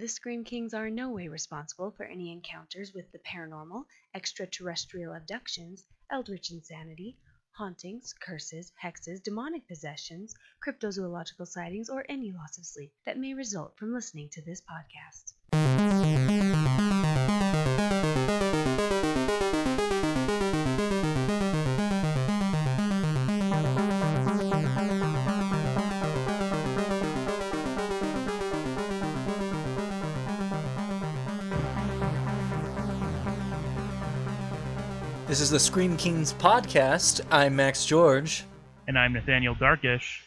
The Scream Kings are in no way responsible for any encounters with the paranormal, extraterrestrial abductions, eldritch insanity, hauntings, curses, hexes, demonic possessions, cryptozoological sightings, or any loss of sleep that may result from listening to this podcast. This is the Scream Kings podcast. I'm Max George, And I'm Nathaniel Darkish.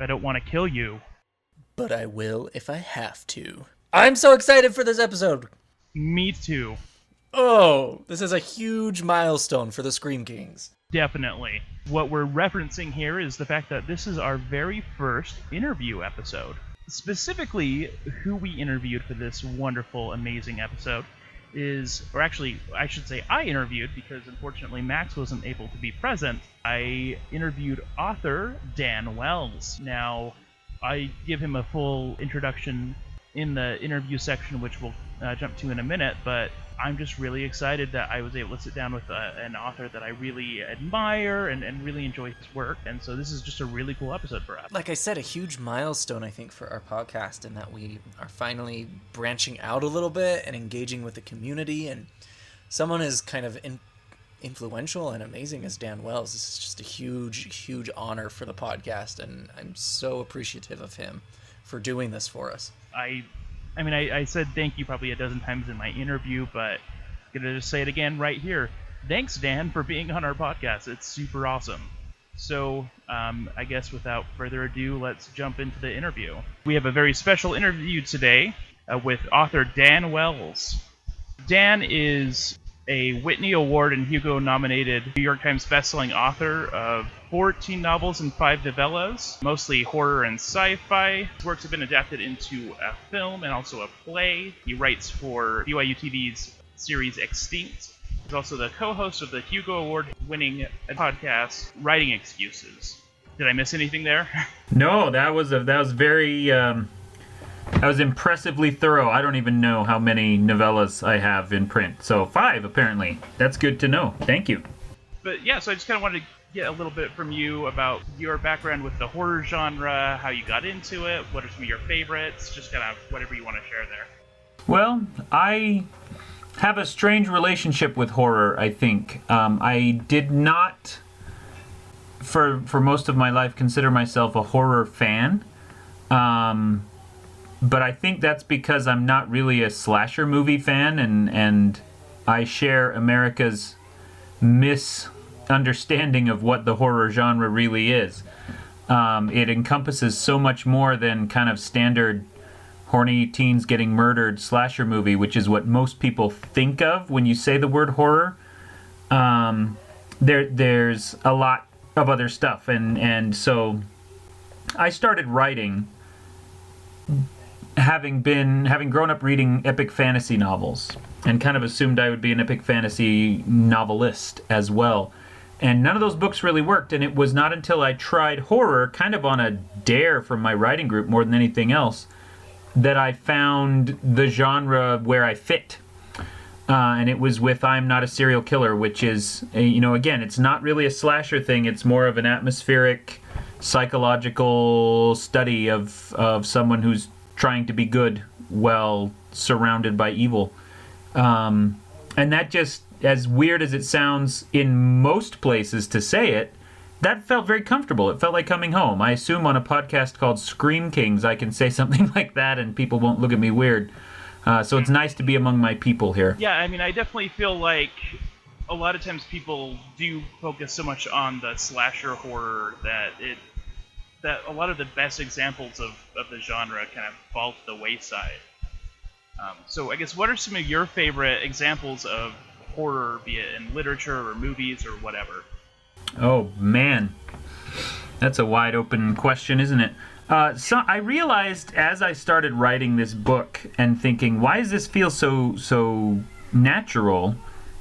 I don't want to kill you. but I will if I have to. I'm so excited for this episode. Me too. Oh, this is a huge milestone for the Scream Kings. Definitely. What we're referencing here is the fact that this is our very first interview episode. Specifically, who we interviewed for this wonderful, amazing episode is, or actually, I should say, I interviewed because unfortunately Max wasn't able to be present. I interviewed author Dan Wells. Now, I give him a full introduction in the interview section, which we'll uh, jump to in a minute, but I'm just really excited that I was able to sit down with uh, an author that I really admire and, and really enjoy his work. And so this is just a really cool episode for us. Like I said, a huge milestone, I think, for our podcast, in that we are finally branching out a little bit and engaging with the community. And someone as kind of in- influential and amazing as Dan Wells, this is just a huge, huge honor for the podcast. And I'm so appreciative of him for doing this for us. I, I mean, I, I said thank you probably a dozen times in my interview, but I'm gonna just say it again right here. Thanks, Dan, for being on our podcast. It's super awesome. So, um, I guess without further ado, let's jump into the interview. We have a very special interview today uh, with author Dan Wells. Dan is a Whitney Award and Hugo nominated New York Times bestselling author of 14 novels and 5 novellas, mostly horror and sci fi. His works have been adapted into a film and also a play. He writes for BYU TV's series Extinct. He's also the co host of the Hugo Award winning podcast Writing Excuses. Did I miss anything there? No, that was a that was very um, that was impressively thorough. I don't even know how many novellas I have in print. So five apparently. That's good to know. Thank you. but yeah, so I just kind of wanted to get a little bit from you about your background with the horror genre, how you got into it, what are some of your favorites, just kind of whatever you want to share there. Well, I have a strange relationship with horror. I think um, I did not, for for most of my life, consider myself a horror fan. Um, but I think that's because I'm not really a slasher movie fan, and and I share America's misunderstanding of what the horror genre really is. Um, it encompasses so much more than kind of standard horny teens getting murdered slasher movie, which is what most people think of when you say the word horror. Um, there, there's a lot of other stuff, and and so I started writing, having been having grown up reading epic fantasy novels, and kind of assumed I would be an epic fantasy novelist as well. And none of those books really worked, and it was not until I tried horror, kind of on a dare from my writing group more than anything else, that I found the genre where I fit. Uh, and it was with I'm Not a Serial Killer, which is, you know, again, it's not really a slasher thing. It's more of an atmospheric, psychological study of, of someone who's trying to be good while surrounded by evil. Um, and that just, as weird as it sounds in most places to say it, that felt very comfortable. It felt like coming home. I assume on a podcast called Scream Kings, I can say something like that and people won't look at me weird. Uh, so it's nice to be among my people here. Yeah, I mean, I definitely feel like a lot of times people do focus so much on the slasher horror that it that a lot of the best examples of, of the genre kind of fall to the wayside. Um, so I guess what are some of your favorite examples of horror, be it in literature or movies or whatever? Oh man, that's a wide open question, isn't it? Uh, so I realized as I started writing this book and thinking, why does this feel so so natural?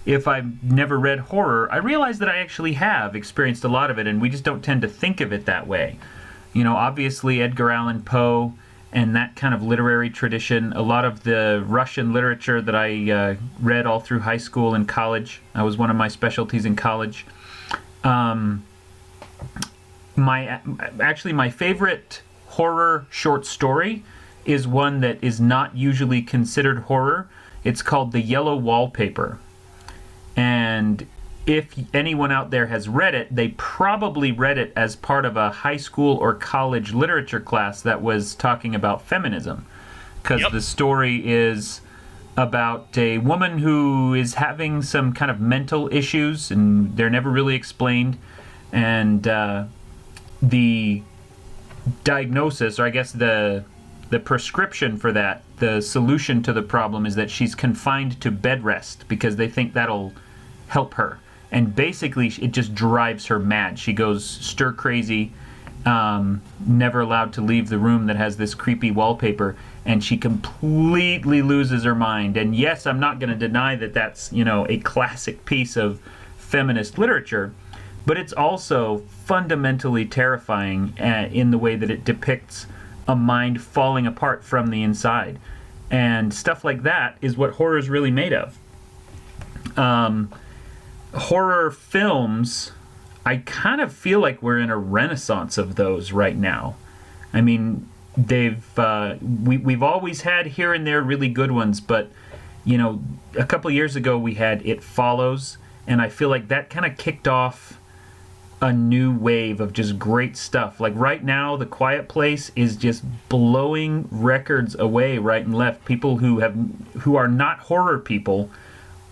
If I've never read horror, I realized that I actually have experienced a lot of it, and we just don't tend to think of it that way. You know, obviously Edgar Allan Poe and that kind of literary tradition. A lot of the Russian literature that I uh, read all through high school and college. That was one of my specialties in college. Um, my actually my favorite horror short story is one that is not usually considered horror. It's called The Yellow Wallpaper. And if anyone out there has read it, they probably read it as part of a high school or college literature class that was talking about feminism. Because Yep. the story is about a woman who is having some kind of mental issues, and they're never really explained. And uh, the diagnosis, or I guess the the prescription for that, the solution to the problem is that she's confined to bed rest because they think that'll help her. And basically, it just drives her mad. She goes stir crazy, um, never allowed to leave the room that has this creepy wallpaper, and she completely loses her mind. And yes, I'm not going to deny that that's you know a classic piece of feminist literature, but it's also fundamentally terrifying uh, in the way that it depicts a mind falling apart from the inside. And stuff like that is what horror is really made of. Um, horror films, I kind of feel like we're in a renaissance of those right now. I mean, they've uh, we we've always had here and there really good ones, but you know, a couple years ago we had It Follows, and I feel like that kind of kicked off a new wave of just great stuff. Like right now, The Quiet Place is just blowing records away right and left. People who have who are not horror people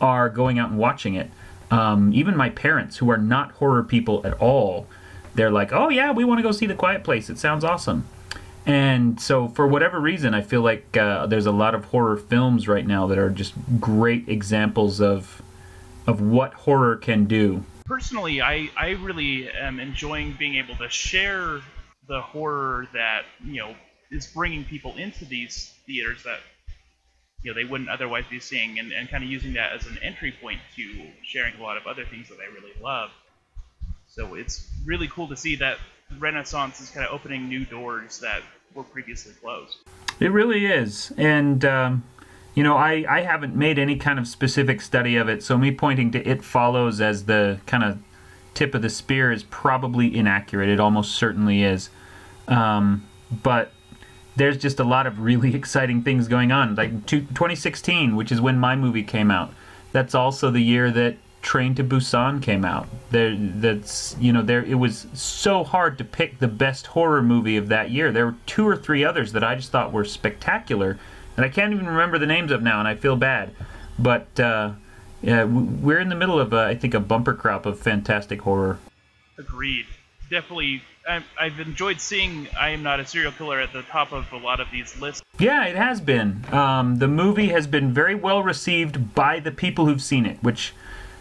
are going out and watching it. Um, even my parents, who are not horror people at all, they're like, "Oh yeah, we want to go see The Quiet Place. It sounds awesome." And so, for whatever reason, I feel like uh, there's a lot of horror films right now that are just great examples of of what horror can do. personally, I, I really am enjoying being able to share the horror that you know is bringing people into these theaters that you know they wouldn't otherwise be seeing, and, and kind of using that as an entry point to sharing a lot of other things that I really love. So it's really cool to see that Renaissance is kind of opening new doors that were previously closed. It really is. And, um, you know, I, I haven't made any kind of specific study of it, so me pointing to It Follows as the kind of tip of the spear is probably inaccurate. It almost certainly is. Um, but there's just a lot of really exciting things going on. Like two, 2016, which is when my movie came out. That's also the year that Train to Busan came out. There, that's you know there. It was so hard to pick the best horror movie of that year. There were two or three others that I just thought were spectacular, and I can't even remember the names of now, and I feel bad. But uh, yeah, we're in the middle of a, I think a bumper crop of fantastic horror. Agreed. Definitely, I, I've enjoyed seeing I Am Not a Serial Killer at the top of a lot of these lists. Yeah, it has been. Um, the movie has been very well received by the people who've seen it, which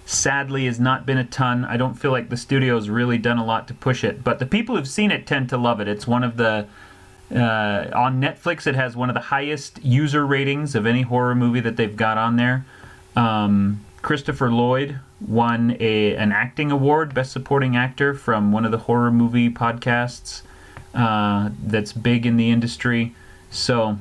sadly has not been a ton. I don't feel like the studio's really done a lot to push it, but the people who've seen it tend to love it. It's one of the uh, on Netflix. It has one of the highest user ratings of any horror movie that they've got on there. Um, Christopher Lloyd won a an acting award, Best Supporting Actor, from one of the horror movie podcasts uh, that's big in the industry. So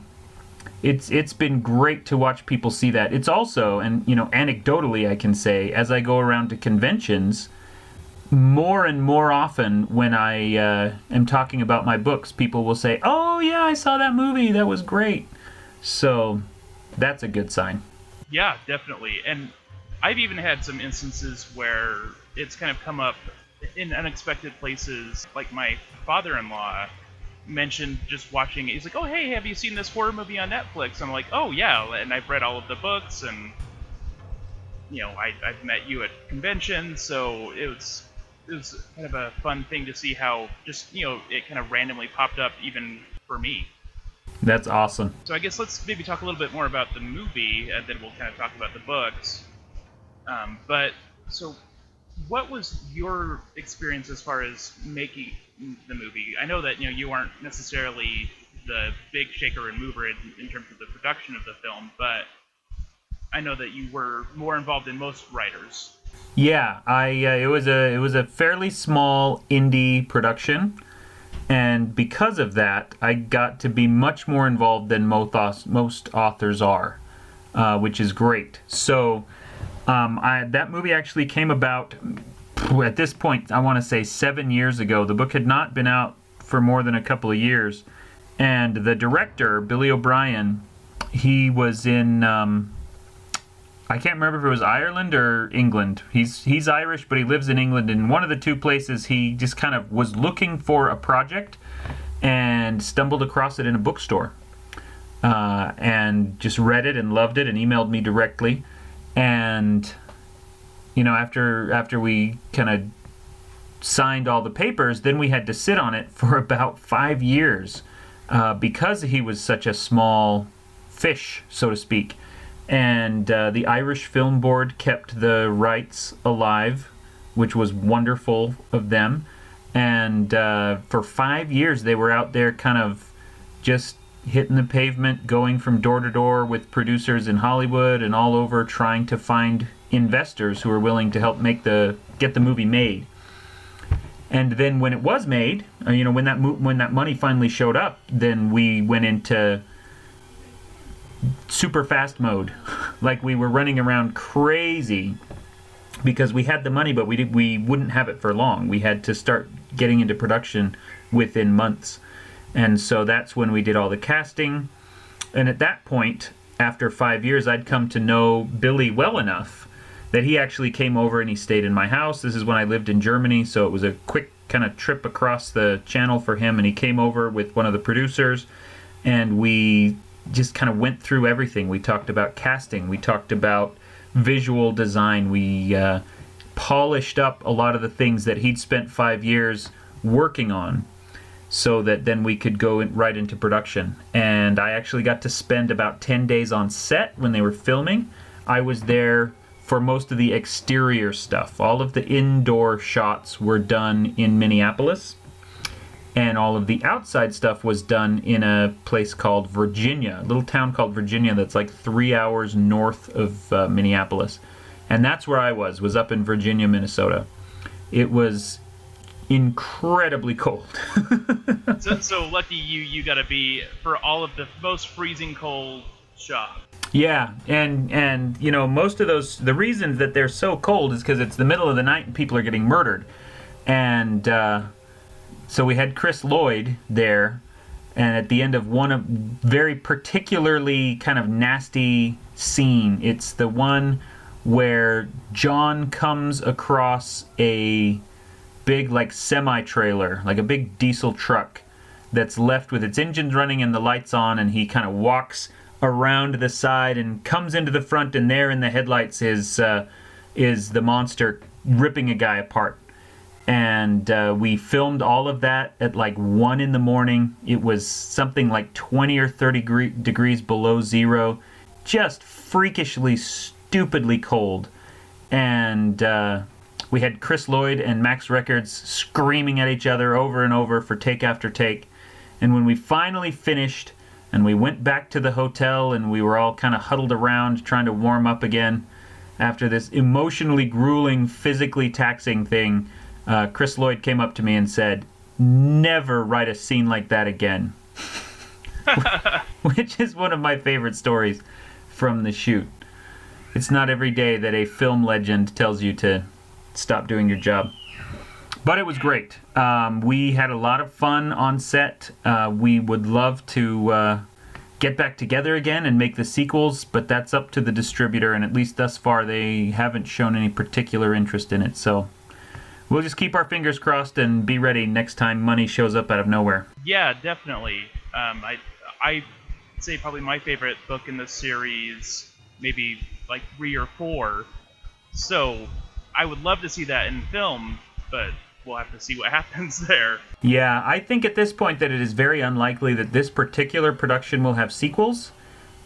it's it's been great to watch people see that. It's also, and you know, anecdotally, I can say, as I go around to conventions, more and more often when I uh, am talking about my books, people will say, "Oh yeah, I saw that movie. That was great." So that's a good sign. Yeah, definitely. And I've even had some instances where it's kind of come up in unexpected places. Like my father-in-law mentioned just watching it. He's like, "Oh, hey, have you seen this horror movie on Netflix?" I'm like, "Oh, yeah." And I've read all of the books, and you know, I, I've met you at conventions, so it was it was kind of a fun thing to see how just you know it kind of randomly popped up even for me. That's awesome. So I guess let's maybe talk a little bit more about the movie, and then we'll kind of talk about the books. Um, but so, what was your experience as far as making the movie? I know that you know you aren't necessarily the big shaker and mover in, in terms of the production of the film, but I know that you were more involved than most writers. Yeah, I uh, it was a it was a fairly small indie production, And because of that, I got to be much more involved than most, most authors are, uh, which is great. So um, I, that movie actually came about at this point, I want to say seven years ago. The book had not been out for more than a couple of years. And the director, Billy O'Brien, he was in. Um, I can't remember if it was Ireland or England. He's he's Irish, but he lives in England. And one of the two places, he just kind of was looking for a project and stumbled across it in a bookstore, uh, and just read it and loved it and emailed me directly. And you know, after after we kind of signed all the papers, then we had to sit on it for about five years uh, because he was such a small fish, so to speak and uh, the Irish Film Board kept the rights alive, which was wonderful of them. And uh, for five years, they were out there kind of just hitting the pavement, going from door to door with producers in Hollywood and all over, trying to find investors who were willing to help make the get the movie made. And then when it was made, uh, you know, when that mo- when that money finally showed up, then we went into super fast mode. like we were running around crazy because we had the money, but we did, we wouldn't have it for long. We had to start getting into production within months, and so that's when we did all the casting. And at that point, after five years, I'd come to know Billy well enough that he actually came over and he stayed in my house. This is when I lived in Germany, so it was a quick kind of trip across the channel for him, and he came over with one of the producers, and we just kind of went through everything. We talked about casting, we talked about visual design, we uh, polished up a lot of the things that he'd spent five years working on so that then we could go in, right into production. And I actually got to spend about 10 days on set when they were filming. I was there for most of the exterior stuff. All of the indoor shots were done in Minneapolis and all of the outside stuff was done in a place called Virginia, a little town called Virginia that's like three hours north of uh, Minneapolis, and that's where I was. Was up in Virginia, Minnesota. It was incredibly cold. so, so lucky you, you got to be for all of the most freezing cold shot. Yeah, and and you know most of those the reasons that they're so cold is because it's the middle of the night and people are getting murdered, and. Uh, so we had Chris Lloyd there, and at the end of one of very particularly kind of nasty scene, it's the one where John comes across a big like semi trailer, like a big diesel truck that's left with its engines running and the lights on, and he kind of walks around the side and comes into the front, and there in the headlights is uh, is the monster ripping a guy apart. And uh, we filmed all of that at like 1 in the morning. It was something like 20 or 30 degrees below zero. Just freakishly stupidly cold. And uh, we had chris lloyd and max records screaming at each other over and over for take after take and when we finally finished and we went back to the hotel and we were all kind of huddled around trying to warm up again after this emotionally grueling physically taxing thing uh, Chris Lloyd came up to me and said, "Never write a scene like that again," which is one of my favorite stories from the shoot. It's not every day that a film legend tells you to stop doing your job. But it was great. Um, we had a lot of fun on set. Uh, we would love to uh, get back together again and make the sequels, but that's up to the distributor, and at least thus far, they haven't shown any particular interest in it. So we'll just keep our fingers crossed and be ready next time money shows up out of nowhere. Yeah, definitely. Um, I I say probably my favorite book in the series, maybe like three or four. So I would love to see that in film, but we'll have to see what happens there. Yeah, I think at this point that it is very unlikely that this particular production will have sequels,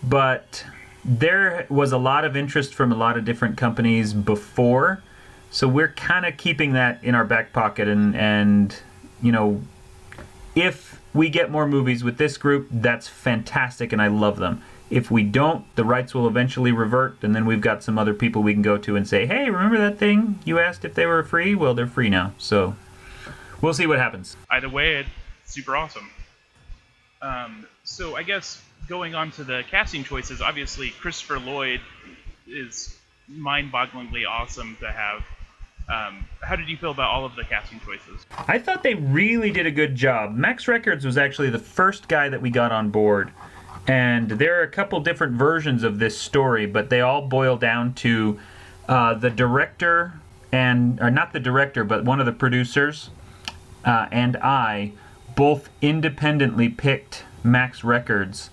but there was a lot of interest from a lot of different companies before so we're kind of keeping that in our back pocket, and and you know, if we get more movies with this group, that's fantastic, and I love them. If we don't, the rights will eventually revert, and then we've got some other people we can go to and say, "Hey, remember that thing you asked if they were free? Well, they're free now." So we'll see what happens. Either way, it's super awesome. Um, so I guess going on to the casting choices, obviously Christopher Lloyd is mind-bogglingly awesome to have. Um, how did you feel about all of the casting choices? I thought they really did a good job. Max Records was actually the first guy that we got on board. And there are a couple different versions of this story, but they all boil down to uh, the director and, or not the director, but one of the producers uh, and I both independently picked Max Records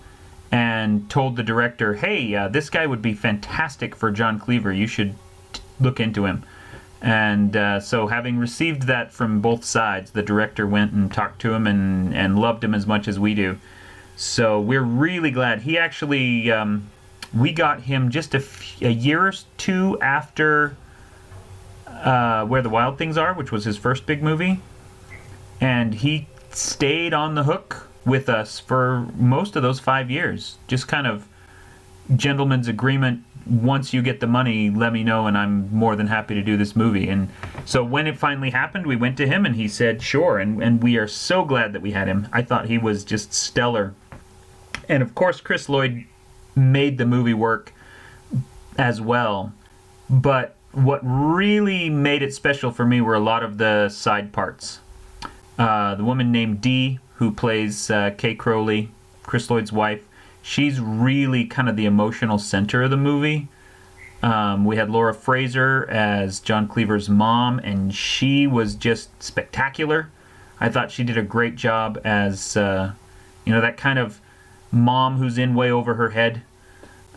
and told the director, hey, uh, this guy would be fantastic for John Cleaver. You should look into him. And uh, so, having received that from both sides, the director went and talked to him and, and loved him as much as we do. So, we're really glad. He actually, um, we got him just a, f- a year or two after uh, Where the Wild Things Are, which was his first big movie. And he stayed on the hook with us for most of those five years. Just kind of gentleman's agreement once you get the money, let me know, and I'm more than happy to do this movie. And so when it finally happened, we went to him, and he said, sure. And, and we are so glad that we had him. I thought he was just stellar. And of course, Chris Lloyd made the movie work as well. But what really made it special for me were a lot of the side parts. Uh, the woman named Dee, who plays uh, Kay Crowley, Chris Lloyd's wife, she's really kind of the emotional center of the movie. Um, we had Laura Fraser as John Cleaver's mom, and she was just spectacular. I thought she did a great job as, uh, you know, that kind of mom who's in way over her head.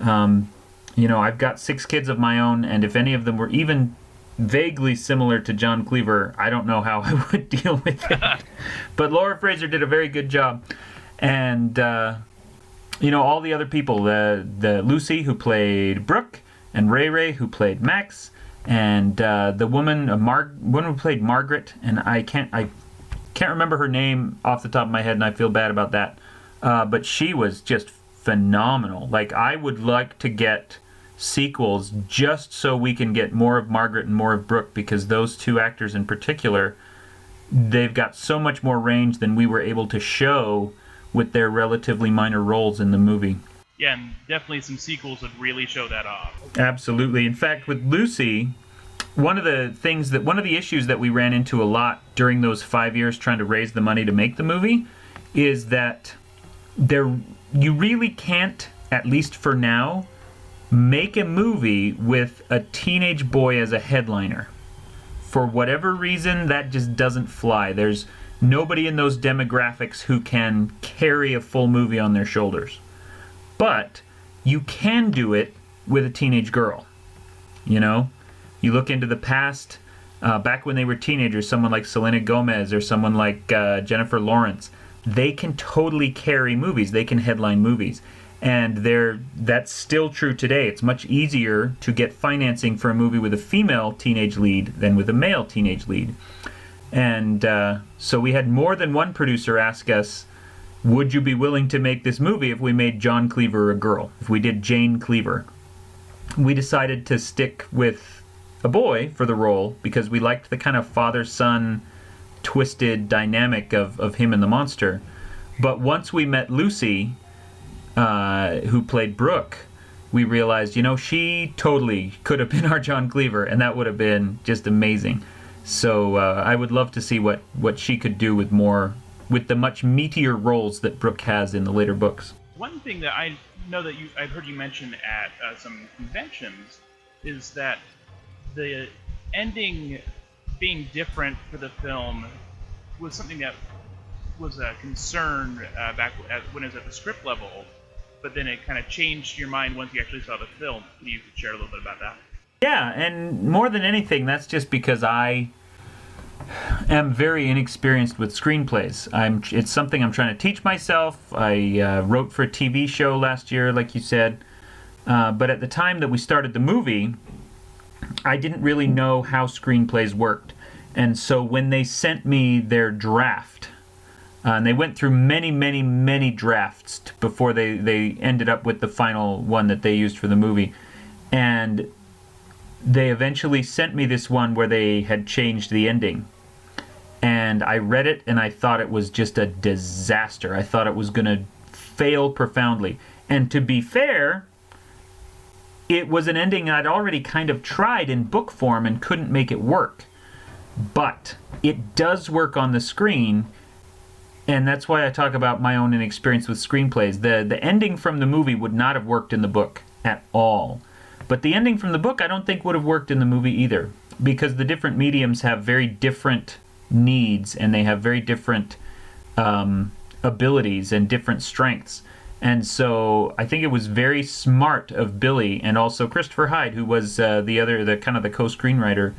Um, you know, I've got six kids of my own, and if any of them were even vaguely similar to John Cleaver, I don't know how I would deal with it. but Laura Fraser did a very good job, and uh, you know all the other people, the the Lucy who played Brooke, and Ray Ray who played Max, and uh, the woman uh, Mar- woman who played Margaret, and I can't I can't remember her name off the top of my head, and I feel bad about that. Uh, but she was just phenomenal. Like I would like to get sequels just so we can get more of Margaret and more of Brooke because those two actors in particular they've got so much more range than we were able to show with their relatively minor roles in the movie. Yeah, and definitely some sequels would really show that off. Absolutely. In fact, with Lucy, one of the things that one of the issues that we ran into a lot during those 5 years trying to raise the money to make the movie is that there you really can't at least for now make a movie with a teenage boy as a headliner. For whatever reason, that just doesn't fly. There's nobody in those demographics who can carry a full movie on their shoulders. But you can do it with a teenage girl. You know, you look into the past, uh, back when they were teenagers, someone like Selena Gomez or someone like uh, Jennifer Lawrence, they can totally carry movies. They can headline movies and there that's still true today. It's much easier to get financing for a movie with a female teenage lead than with a male teenage lead. And uh, so we had more than one producer ask us, "Would you be willing to make this movie if we made John Cleaver a girl? If we did Jane Cleaver?" We decided to stick with a boy for the role because we liked the kind of father-son twisted dynamic of, of him and the monster. But once we met Lucy, uh, who played Brooke, we realized, you know, she totally could have been our John Cleaver, and that would have been just amazing. So uh, I would love to see what, what she could do with more, with the much meatier roles that Brooke has in the later books. One thing that I know that you, I've heard you mention at uh, some conventions is that the ending being different for the film was something that was a concern uh, back at, when it was at the script level but then it kind of changed your mind once you actually saw the film. Can you share a little bit about that? Yeah, and more than anything, that's just because I am very inexperienced with screenplays. I'm it's something I'm trying to teach myself. I uh, wrote for a TV show last year, like you said, uh, but at the time that we started the movie, I didn't really know how screenplays worked, and so when they sent me their draft uh, and they went through many, many, many drafts before they, they ended up with the final one that they used for the movie. And they eventually sent me this one where they had changed the ending. and I read it and I thought it was just a disaster. I thought it was going to fail profoundly. And to be fair, it was an ending I'd already kind of tried in book form and couldn't make it work. But it does work on the screen, and that's why I talk about my own inexperience with screenplays. The the ending from the movie would not have worked in the book at all. But the ending from the book I don't think would have worked in the movie either because the different mediums have very different needs and they have very different um, abilities and different strengths. And so I think it was very smart of Billy and also Christopher Hyde, who was uh, the other, the kind of the co-screenwriter,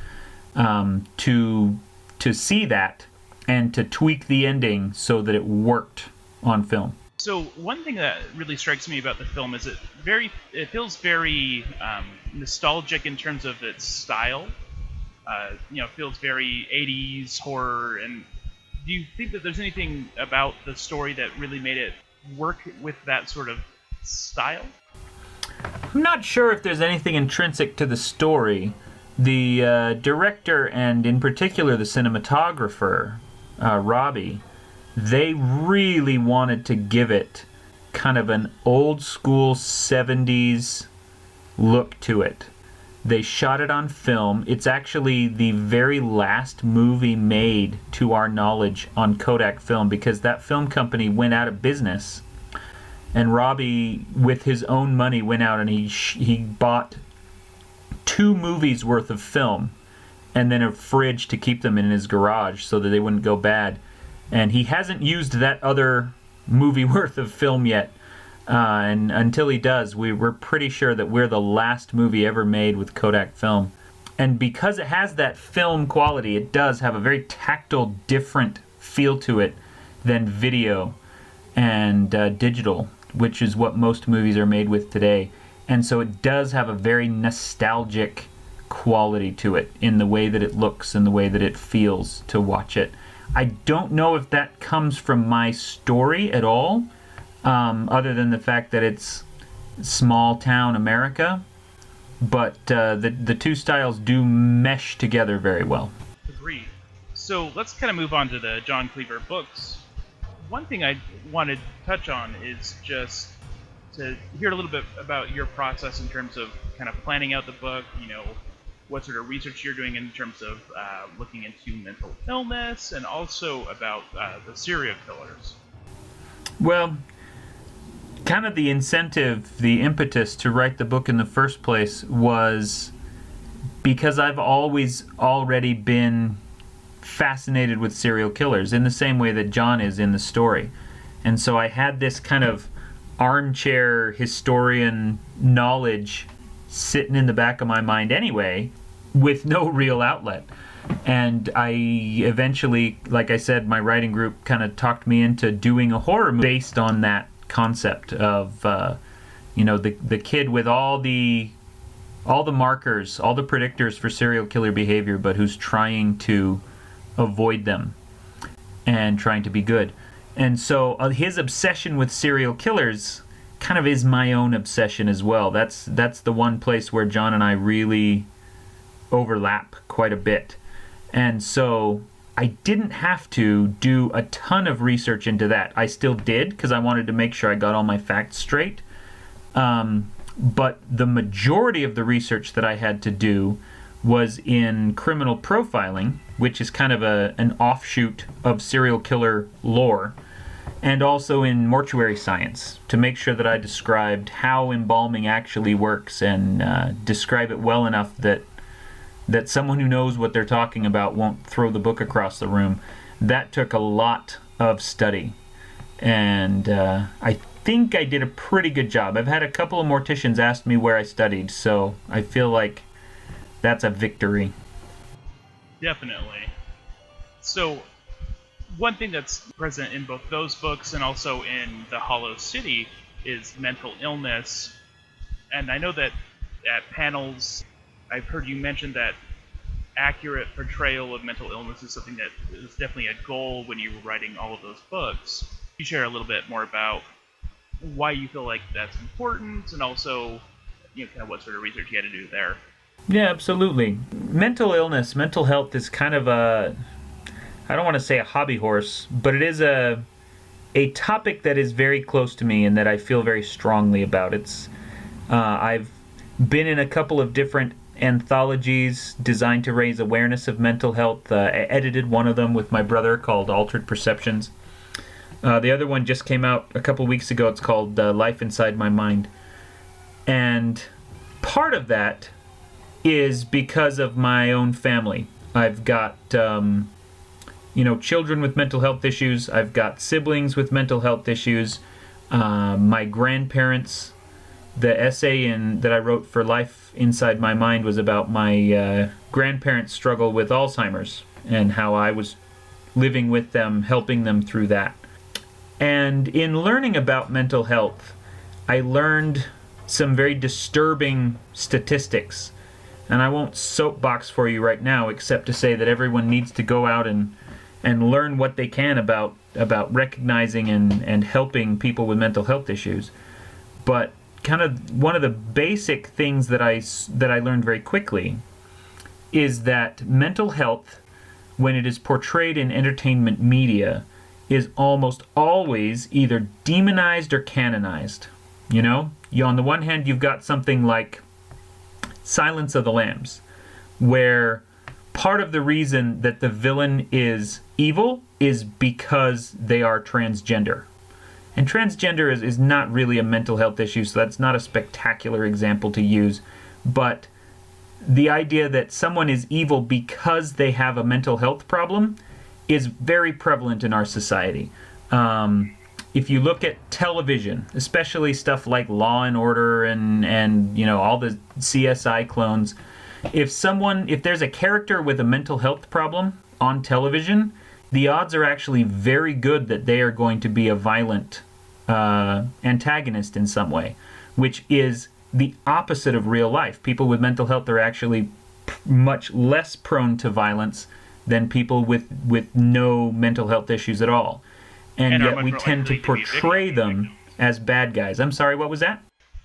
um, to to see that and to tweak the ending so that it worked on film. So one thing that really strikes me about the film is it very it feels very um, nostalgic in terms of its style. Uh, you know, feels very 80s horror. And do you think that there's anything about the story that really made it work with that sort of style? I'm not sure if there's anything intrinsic to the story. The uh, director and, in particular, the cinematographer, uh, Robbie, they really wanted to give it kind of an old school 70s look to it. They shot it on film. It's actually the very last movie made, to our knowledge, on Kodak film because that film company went out of business. And Robbie, with his own money, went out and he he bought two movies worth of film, and then a fridge to keep them in his garage so that they wouldn't go bad. And he hasn't used that other movie worth of film yet. Uh, and until he does, we, we're pretty sure that we're the last movie ever made with Kodak film. And because it has that film quality, it does have a very tactile, different feel to it than video and uh, digital, which is what most movies are made with today. And so it does have a very nostalgic quality to it in the way that it looks and the way that it feels to watch it. I don't know if that comes from my story at all um, other than the fact that it's small town America. But uh, the the two styles do mesh together very well. Agreed. So let's kind of move on to the John Cleaver books. One thing I wanted to touch on is just to hear a little bit about your process in terms of kind of planning out the book. You know, what sort of research you're doing in terms of uh, looking into mental illness, and also about uh, the serial killers. Well, kind of the incentive, the impetus to write the book in the first place was because I've always already been fascinated with serial killers in the same way that John is in the story. And so I had this kind of armchair historian knowledge sitting in the back of my mind anyway with no real outlet. And I eventually, like I said, my writing group kind of talked me into doing a horror movie based on that concept of uh, you know the the kid with all the all the markers, all the predictors for serial killer behavior, but who's trying to avoid them and trying to be good. And so uh, his obsession with serial killers kind of is my own obsession as well. That's that's the one place where John and I really overlap quite a bit. And so I didn't have to do a ton of research into that. I still did because I wanted to make sure I got all my facts straight. Um, but the majority of the research that I had to do was in criminal profiling, which is kind of a, an offshoot of serial killer lore, and also in mortuary science to make sure that I described how embalming actually works and uh, describe it well enough that that someone who knows what they're talking about won't throw the book across the room. That took a lot of study, and uh, I think I did a pretty good job. I've had a couple of morticians ask me where I studied, so I feel like that's a victory. Definitely. So, one thing that's present in both those books and also in The Hollow City is mental illness. And I know that at panels I've heard you mention that accurate portrayal of mental illness is something that is definitely a goal when you were writing all of those books. Can you share a little bit more about why you feel like that's important and also you know kind of what sort of research you had to do there. Yeah, absolutely. Mental illness, mental health is kind of a I don't want to say a hobby horse, but it is a a topic that is very close to me and that I feel very strongly about. It's uh, I've been in a couple of different anthologies designed to raise awareness of mental health. Uh, I edited one of them with my brother called Altered Perceptions. Uh, the other one just came out a couple weeks ago. It's called uh, Life Inside My Mind. And part of that is because of my own family. I've got, um, you know, children with mental health issues. I've got siblings with mental health issues. Uh, my grandparents. The essay in, that I wrote for Life Inside My Mind was about my uh, grandparents' struggle with Alzheimer's and how I was living with them, helping them through that. And in learning about mental health, I learned some very disturbing statistics. And I won't soapbox for you right now, except to say that everyone needs to go out and and learn what they can about about recognizing and, and helping people with mental health issues. But kind of one of the basic things that I that I learned very quickly is that mental health, when it is portrayed in entertainment media, is almost always either demonized or canonized. You know, you, on the one hand, you've got something like Silence of the Lambs, where part of the reason that the villain is evil is because they are transgender. And transgender is, is not really a mental health issue, so that's not a spectacular example to use. But the idea that someone is evil because they have a mental health problem is very prevalent in our society. Um, if you look at television, especially stuff like Law and Order and and you know all the CSI clones, if someone if there's a character with a mental health problem on television, the odds are actually very good that they are going to be a violent uh, antagonist in some way, which is the opposite of real life. People with mental health are actually much less prone to violence than people with with no mental health issues at all and, and yet we tend to portray them as bad guys. I'm sorry, what was that?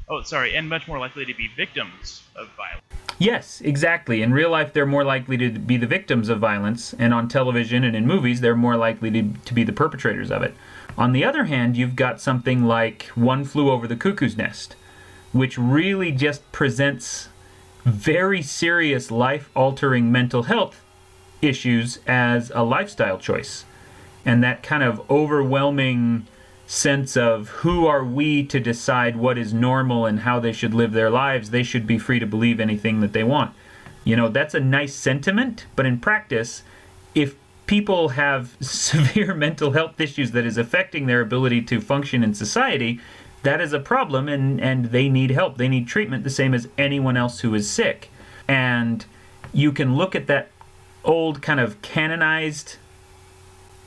Oh, sorry, and much more likely to be victims of violence. Yes, exactly. In real life, they're more likely to be the victims of violence, and on television and in movies, they're more likely to, to be the perpetrators of it. On the other hand, you've got something like One Flew Over the Cuckoo's Nest, which really just presents very serious life altering mental health issues as a lifestyle choice and that kind of overwhelming sense of who are we to decide what is normal and how they should live their lives they should be free to believe anything that they want. You know that's a nice sentiment but in practice if people have severe mental health issues that is affecting their ability to function in society that is a problem and and they need help. They need treatment the same as anyone else who is sick. And you can look at that old kind of canonized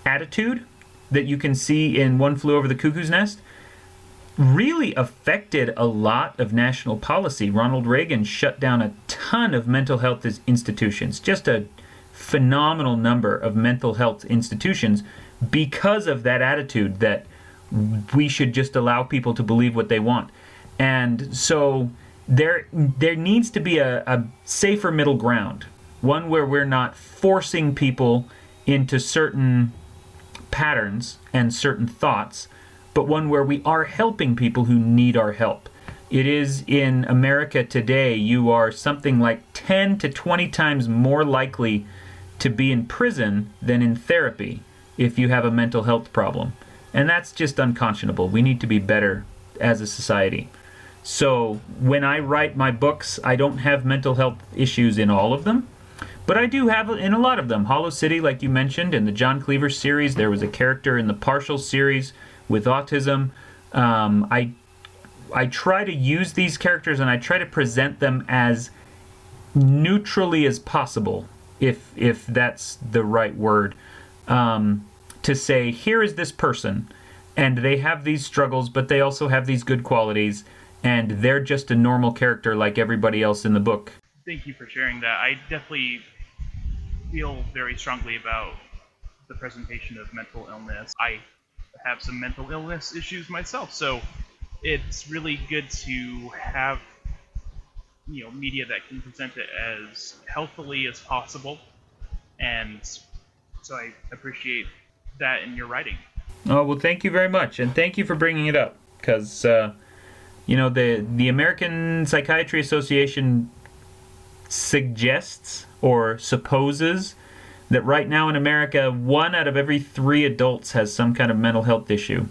attitude that you can see in One Flew Over the Cuckoo's Nest really affected a lot of national policy. Ronald Reagan shut down a ton of mental health institutions, just a phenomenal number of mental health institutions because of that attitude that we should just allow people to believe what they want. And so there there needs to be a, a safer middle ground, one where we're not forcing people into certain patterns and certain thoughts, but one where we are helping people who need our help. It is in America today, you are something like 10 to 20 times more likely to be in prison than in therapy if you have a mental health problem. And that's just unconscionable. We need to be better as a society. So when I write my books, I don't have mental health issues in all of them. But I do have in a lot of them. Hollow City, like you mentioned, in the John Cleaver series, there was a character in the Partial series with autism. Um, I I try to use these characters and I try to present them as neutrally as possible, if if that's the right word. Um, to say here is this person, and they have these struggles, but they also have these good qualities, and they're just a normal character like everybody else in the book. Thank you for sharing that. I definitely feel very strongly about the presentation of mental illness. I have some mental illness issues myself, so it's really good to have you know media that can present it as healthily as possible and So I appreciate that in your writing. Oh well, thank you very much, and thank you for bringing it up because uh, you know the the American Psychiatry Association suggests or supposes that right now in America, one out of every three adults has some kind of mental health issue.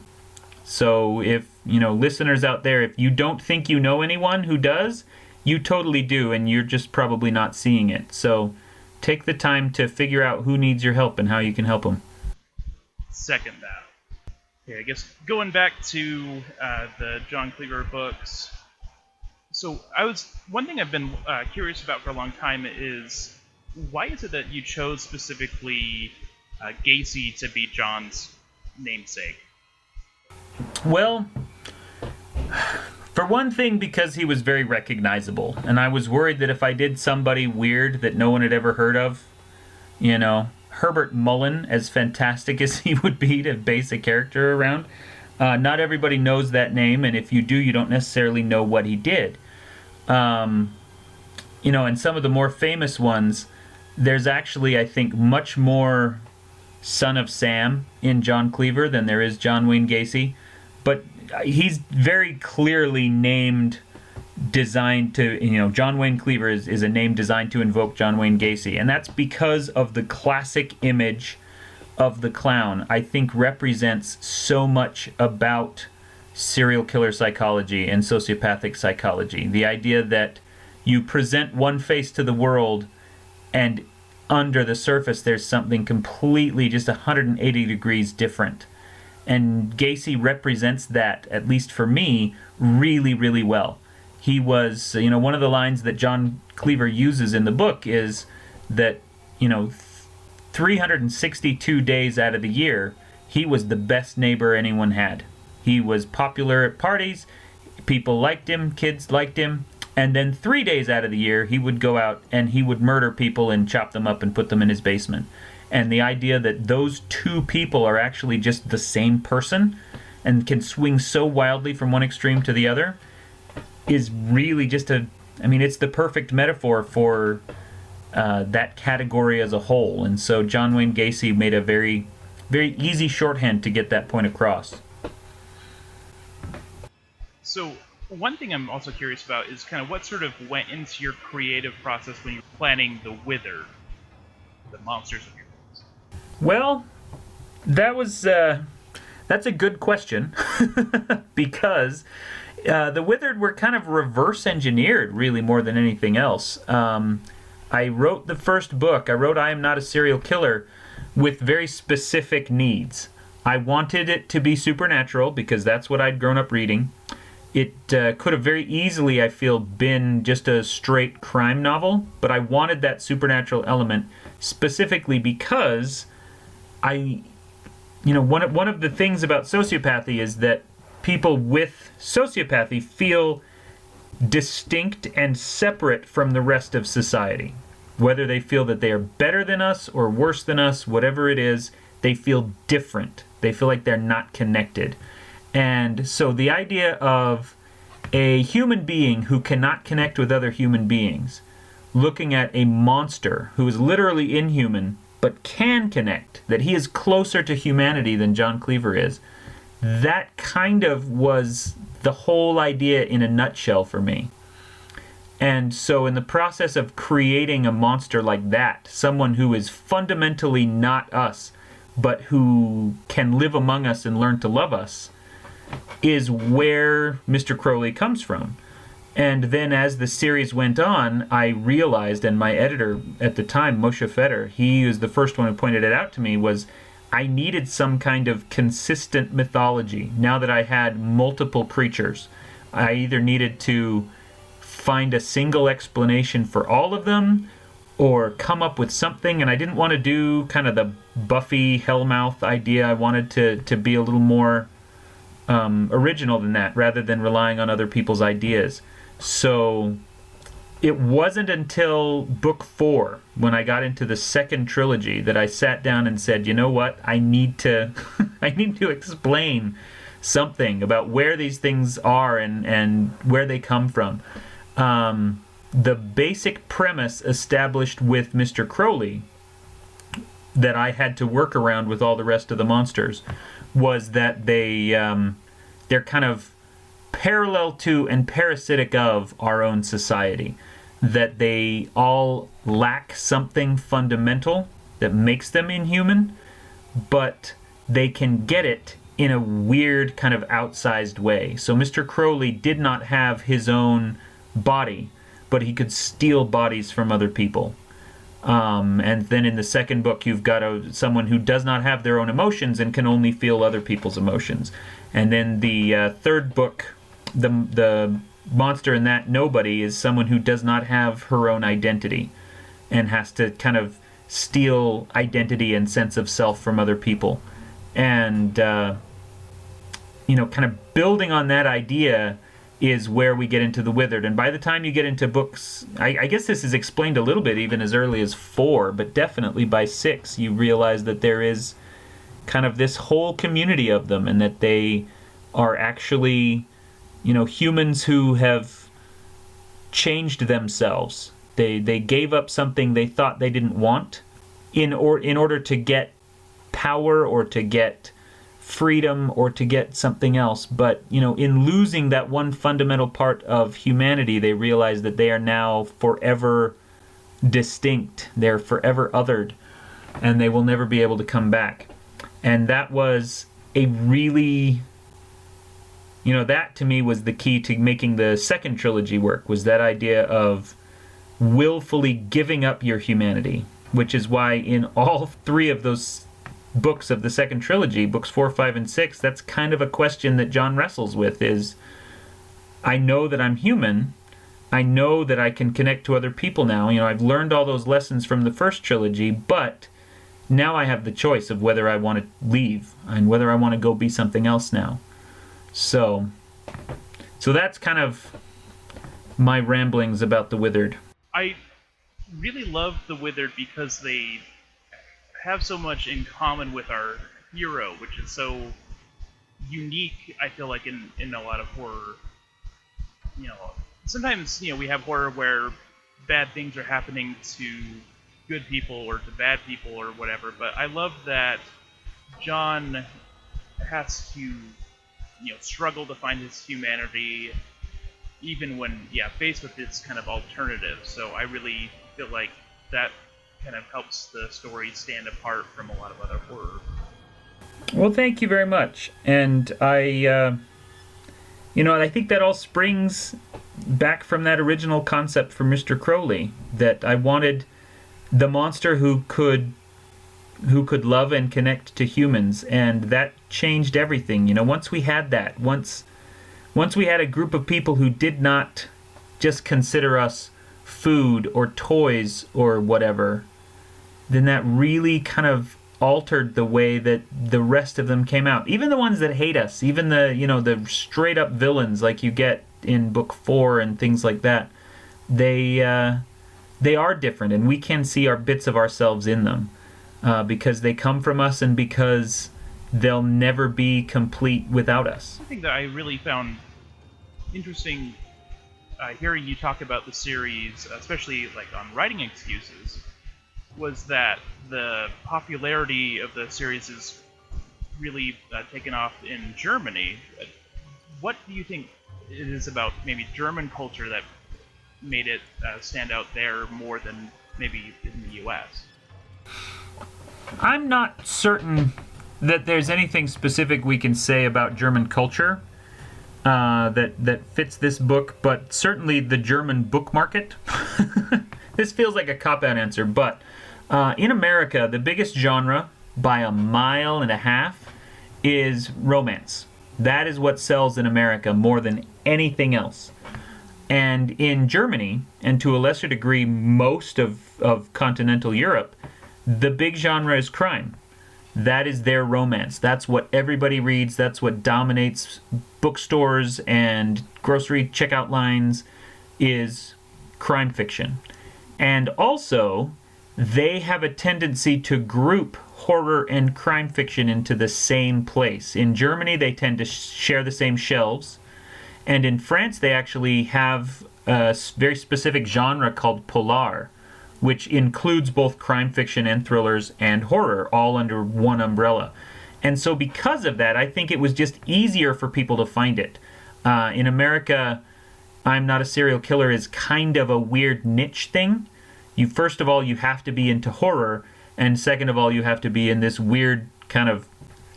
So if you know listeners out there, if you don't think you know anyone who does, you totally do, and you're just probably not seeing it. So take the time to figure out who needs your help and how you can help them. Second that. Okay, I guess going back to uh, the John Cleaver books. So I was one thing I've been uh, curious about for a long time is why is it that you chose specifically uh, Gacy to be John's namesake? Well, for one thing, because he was very recognizable, and I was worried that if I did somebody weird that no one had ever heard of, you know, Herbert Mullin, as fantastic as he would be to base a character around, uh, not everybody knows that name, and if you do, you don't necessarily know what he did. Um, you know, and some of the more famous ones, there's actually, I think, much more Son of Sam in John Cleaver than there is John Wayne Gacy. But uh, he's very clearly named, designed to, you know, John Wayne Cleaver is, is a name designed to invoke John Wayne Gacy. And that's because of the classic image of the clown, I think represents so much about serial killer psychology and sociopathic psychology. The idea that you present one face to the world and under the surface there's something completely just 180 degrees different. And gacy represents that at least for me really really well. He was you know one of the lines that john cleaver uses in the book is that you know 362 days out of the year he was the best neighbor anyone had. He was popular at parties. People liked him. Kids liked him and then three days out of the year, he would go out and he would murder people and chop them up and put them in his basement. And the idea that those two people are actually just the same person and can swing so wildly from one extreme to the other is really just a. I mean, it's the perfect metaphor for uh, that category as a whole. And so John Wayne Gacy made a very, very easy shorthand to get that point across. So one thing I'm also curious about is kind of what sort of went into your creative process when you were planning the Wither, the monsters of your books. Well, that was uh, that's a good question because uh, the Withered were kind of reverse engineered, really more than anything else. Um, I wrote the first book. I wrote "I Am Not a Serial Killer" with very specific needs. I wanted it to be supernatural because that's what I'd grown up reading it uh, could have very easily, I feel, been just a straight crime novel, but I wanted that supernatural element specifically because I, you know, one of, one of the things about sociopathy is that people with sociopathy feel distinct and separate from the rest of society. Whether they feel that they are better than us or worse than us, whatever it is, they feel different. They feel like they're not connected. And so the idea of a human being who cannot connect with other human beings looking at a monster who is literally inhuman but can connect, that he is closer to humanity than John Cleaver is, that kind of was the whole idea in a nutshell for me. And so, in the process of creating a monster like that, someone who is fundamentally not us, but who can live among us and learn to love us, is where Mr. Crowley comes from. And then as the series went on, I realized, and my editor at the time, Moshe Feder, he was the first one who pointed it out to me, was I needed some kind of consistent mythology now that I had multiple creatures. I either needed to find a single explanation for all of them or come up with something and I didn't want to do kind of the Buffy Hellmouth idea. I wanted to to be a little more um, original than that rather than relying on other people's ideas. So it wasn't until book four, when I got into the second trilogy, that I sat down and said, you know what, I need to, I need to explain something about where these things are and, and where they come from. Um, the basic premise established with Mr. Crowley that I had to work around with all the rest of the monsters was that they um, they're kind of parallel to and parasitic of our own society. That they all lack something fundamental that makes them inhuman, but they can get it in a weird kind of outsized way. So Mr. Crowley did not have his own body, but he could steal bodies from other people. Um, and then in the second book, you've got a, someone who does not have their own emotions and can only feel other people's emotions. And then the uh, third book, the the monster in that nobody is someone who does not have her own identity, and has to kind of steal identity and sense of self from other people, and uh, you know, kind of building on that idea is where we get into the withered. And by the time you get into books, I, I, guess this is explained a little bit even as early as four, but definitely by six, you realize that there is kind of this whole community of them and that they are actually, you know, humans who have changed themselves. They, they gave up something they thought they didn't want in, or, in order to get power or to get freedom or to get something else. But, you know, in losing that one fundamental part of humanity, they realize that they are now forever distinct. They're forever othered, and they will never be able to come back. And that was a really you know that to me was the key to making the second trilogy work was that idea of willfully giving up your humanity which is why in all three of those books of the second trilogy, books four, five, and six, that's kind of a question that John wrestles with is I know that I'm human. I know that I can connect to other people now. You know, I've learned all those lessons from the first trilogy, but now I have the choice of whether I want to leave and whether I want to go be something else now. So so that's kind of my ramblings about the withered. I really love the withered because they have so much in common with our hero, which is so unique. I feel like in in a lot of horror, you know, sometimes you know we have horror where bad things are happening to good people or to bad people or whatever. But I love that John has to you know struggle to find his humanity even when yeah faced with this kind of alternative so i really feel like that kind of helps the story stand apart from a lot of other horror. Well, thank you very much, and I, uh, you know, I think that all springs back from that original concept for Mr. Crowley that I wanted the monster who could who could love and connect to humans and that changed everything you know once we had that once once we had a group of people who did not just consider us food or toys or whatever, then that really kind of altered the way that the rest of them came out. Even the ones that hate us, even the you know the straight up villains like you get in book four and things like that, they uh, they are different, and we can see our bits of ourselves in them uh, because they come from us and because they'll never be complete without us. Something that I really found interesting uh, hearing you talk about the series, especially like on writing excuses, was that the popularity of the series is really uh, taken off in Germany. What do you think it is about maybe German culture that made it uh, stand out there more than maybe in the U.S.? I'm not certain that there's anything specific we can say about German culture uh, that that fits this book, but certainly the German book market. this feels like a cop out answer, but uh, in America, the biggest genre by a mile and a half is romance. That is what sells in America more than anything else. And in Germany, and to a lesser degree, most of, of continental Europe, the big genre is crime. That is their romance. That's what everybody reads. That's what dominates bookstores and grocery checkout lines is crime fiction. And also, they have a tendency to group horror and crime fiction into the same place. In Germany, they tend to share the same shelves. And in France, they actually have a very specific genre called polar, which includes both crime fiction and thrillers and horror all under one umbrella. And so, because of that, I think it was just easier for people to find it. Uh, in America, I'm Not a Serial Killer is kind of a weird niche thing. You first of all you have to be into horror, and second of all you have to be in this weird kind of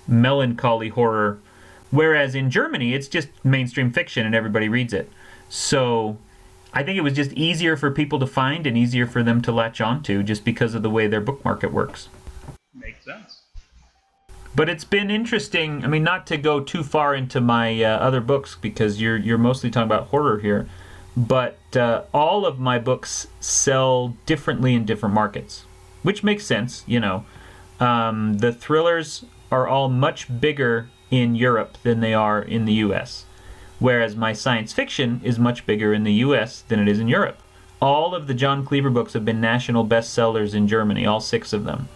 melancholy horror. Whereas in Germany it's just mainstream fiction and everybody reads it. So I think it was just easier for people to find and easier for them to latch onto just because of the way their book market works. Makes sense. But it's been interesting. I mean, not to go too far into my uh, other books because you're you're mostly talking about horror here, but uh, all of my books sell differently in different markets, which makes sense. You know, um, the thrillers are all much bigger in Europe than they are in the U.S., whereas my science fiction is much bigger in the U.S. than it is in Europe. All of the John Cleaver books have been national bestsellers in Germany, all six of them.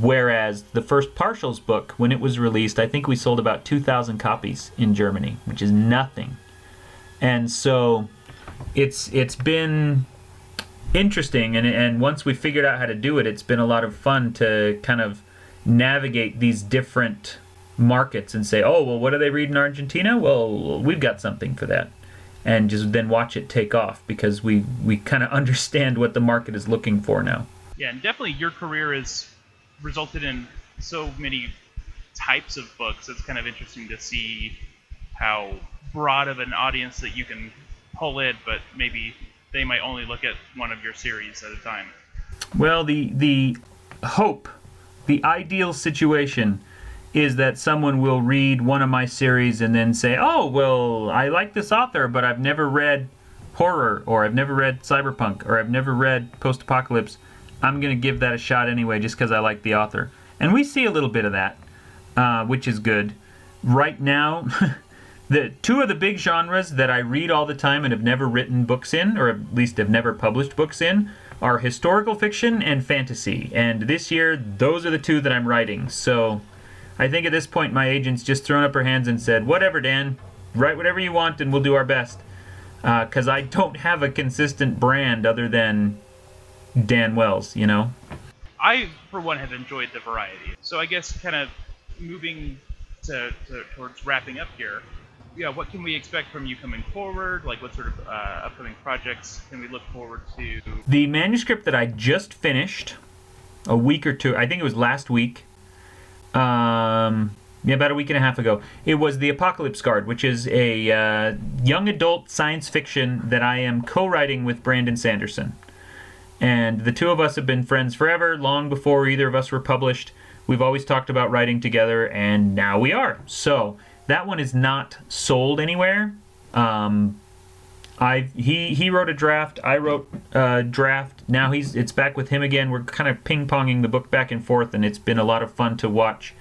Whereas the first Partials book, when it was released, I think we sold about 2,000 copies in Germany, which is nothing. And so it's it's been interesting and and once we figured out how to do it, it's been a lot of fun to kind of navigate these different markets and say, "Oh, well, what do they read in Argentina? Well, we've got something for that." And just then watch it take off because we we kind of understand what the market is looking for now. Yeah, and definitely your career has resulted in so many types of books. It's kind of interesting to see how broad of an audience that you can pull in, but maybe they might only look at one of your series at a time. Well, the the hope, the ideal situation is that someone will read one of my series and then say, "Oh, well, I like this author, but I've never read horror or I've never read cyberpunk or I've never read post-apocalypse. I'm going to give that a shot anyway just because I like the author." And we see a little bit of that, uh, which is good. Right now, the two of the big genres that I read all the time and have never written books in, or at least have never published books in, are historical fiction and fantasy. And this year, those are the two that I'm writing. So I think at this point, my agent's just thrown up her hands and said, "Whatever, Dan, write whatever you want, and we'll do our best." Because uh, I don't have a consistent brand other than Dan Wells, you know. I, for one, have enjoyed the variety. So I guess kind of moving to, to towards wrapping up here yeah, what can we expect from you coming forward? Like, what sort of uh, upcoming projects can we look forward to? The manuscript that I just finished a week or two, I think it was last week. Um, yeah, about a week and a half ago. It was The Apocalypse Guard, which is a uh, young adult science fiction that I am co writing with Brandon Sanderson. And the two of us have been friends forever, long before either of us were published. We've always talked about writing together, and now we are. So that one is not sold anywhere. Um, I he he wrote a draft. I wrote a draft. Now he's it's back with him again. We're kind of ping ponging the book back and forth, and it's been a lot of fun to watch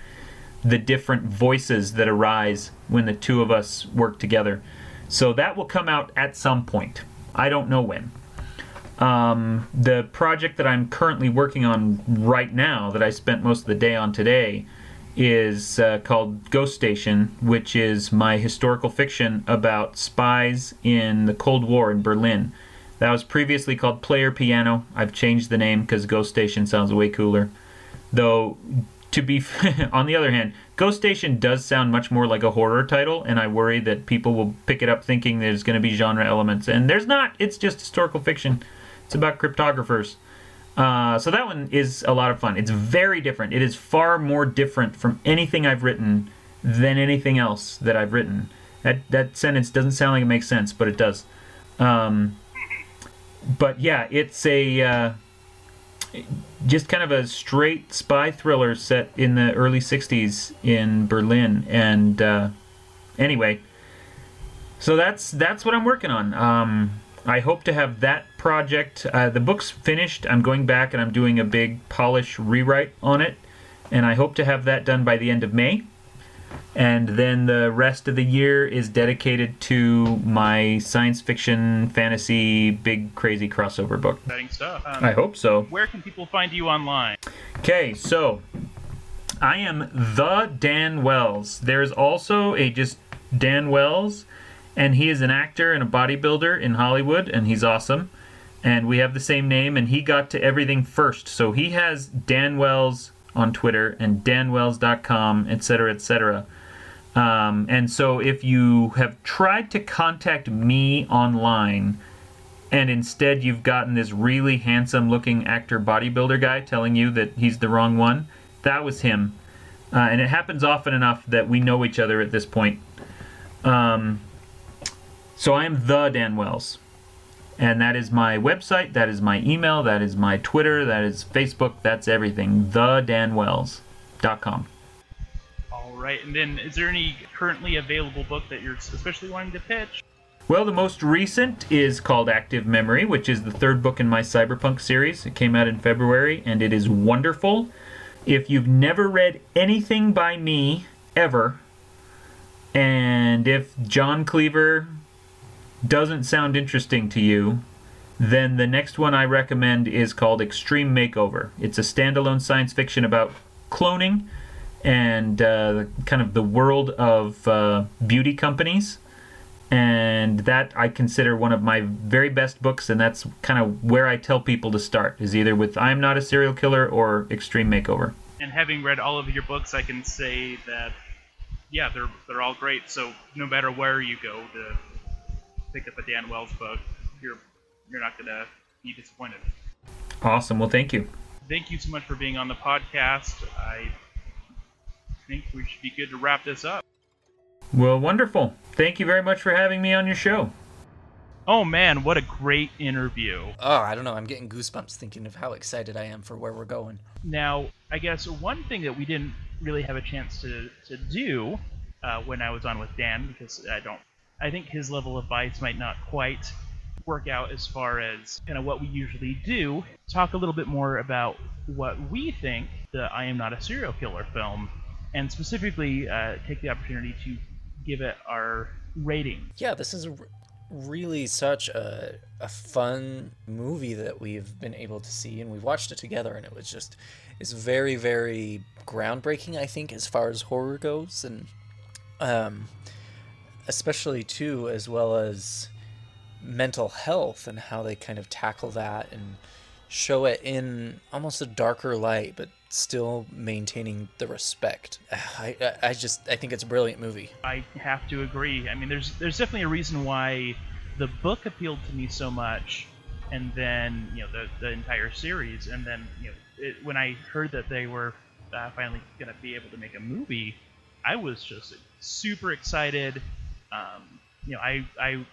the different voices that arise when the two of us work together. So that will come out at some point. I don't know when. Um, the project that I'm currently working on right now, that I spent most of the day on today, is uh, called Ghost Station, which is my historical fiction about spies in the Cold War in Berlin. That was previously called Player Piano. I've changed the name because Ghost Station sounds way cooler. Though, to be on the other hand, Ghost Station does sound much more like a horror title, and I worry that people will pick it up thinking there's going to be genre elements, and there's not. It's just historical fiction. It's about cryptographers. Uh, so that one is a lot of fun. It's very different. It is far more different from anything I've written than anything else that I've written. That that sentence doesn't sound like it makes sense, but it does. Um, but yeah, it's a uh, just kind of a straight spy thriller set in the early '60s in Berlin. And uh, anyway, so that's that's what I'm working on. Um, I hope to have that project. Uh, the book's finished. I'm going back and I'm doing a big polish rewrite on it, and I hope to have that done by the end of May. And then the rest of the year is dedicated to my science fiction, fantasy, big, crazy crossover book. Exciting stuff. Um, I hope so. Where can people find you online? Okay, so I am the Dan Wells. There's also a just Dan Wells, and he is an actor and a bodybuilder in Hollywood, and he's awesome. and we have the same name, and he got to everything first. So he has Dan Wells on Twitter and danwells.com, etc., etc. Um, and so if you have tried to contact me online and instead you've gotten this really handsome looking actor bodybuilder guy telling you that he's the wrong one, that was him. Uh, and it happens often enough that we know each other at this point. Um, so I am the Dan Wells. And that is my website, that is my email, that is my Twitter, that is Facebook, that's everything. TheDanWells.com. All right, and then is there any currently available book that you're especially wanting to pitch? Well, the most recent is called Active Memory, which is the third book in my Cyberpunk series. It came out in February, and it is wonderful. If you've never read anything by me ever, and if John Cleaver doesn't sound interesting to you, then the next one I recommend is called Extreme Makeover. It's a standalone science fiction about cloning and uh, kind of the world of uh, beauty companies. And that I consider one of my very best books, and that's kind of where I tell people to start is either with I Am Not a Serial Killer or Extreme Makeover. And having read all of your books, I can say that yeah, they're they're all great. So no matter where you go to pick up a Dan Wells book, you're you're not gonna be disappointed. Awesome. Well, thank you. Thank you so much for being on the podcast. I think we should be good to wrap this up. Well, wonderful. Thank you very much for having me on your show. Oh man, what a great interview. Oh, I don't know. I'm getting goosebumps thinking of how excited I am for where we're going. Now, I guess one thing that we didn't really have a chance to, to do uh, when I was on with Dan, because I don't, I think his level of bites might not quite work out as far as kind of what we usually do. Talk a little bit more about what we think the I Am Not a Serial Killer film, and specifically uh, take the opportunity to give it our rating. Yeah, this is really such a, a fun movie that we've been able to see, and we watched it together, and it was just it's very very groundbreaking. I think as far as horror goes, and um, especially too as well as mental health and how they kind of tackle that and show it in almost a darker light, but still maintaining the respect. I, I, just I think it's a brilliant movie. I have to agree. I mean, there's there's definitely a reason why the book appealed to me so much, and then you know the the entire series, and then you know it, when I heard that they were uh, finally gonna be able to make a movie, I was just super excited. Um, you know, I I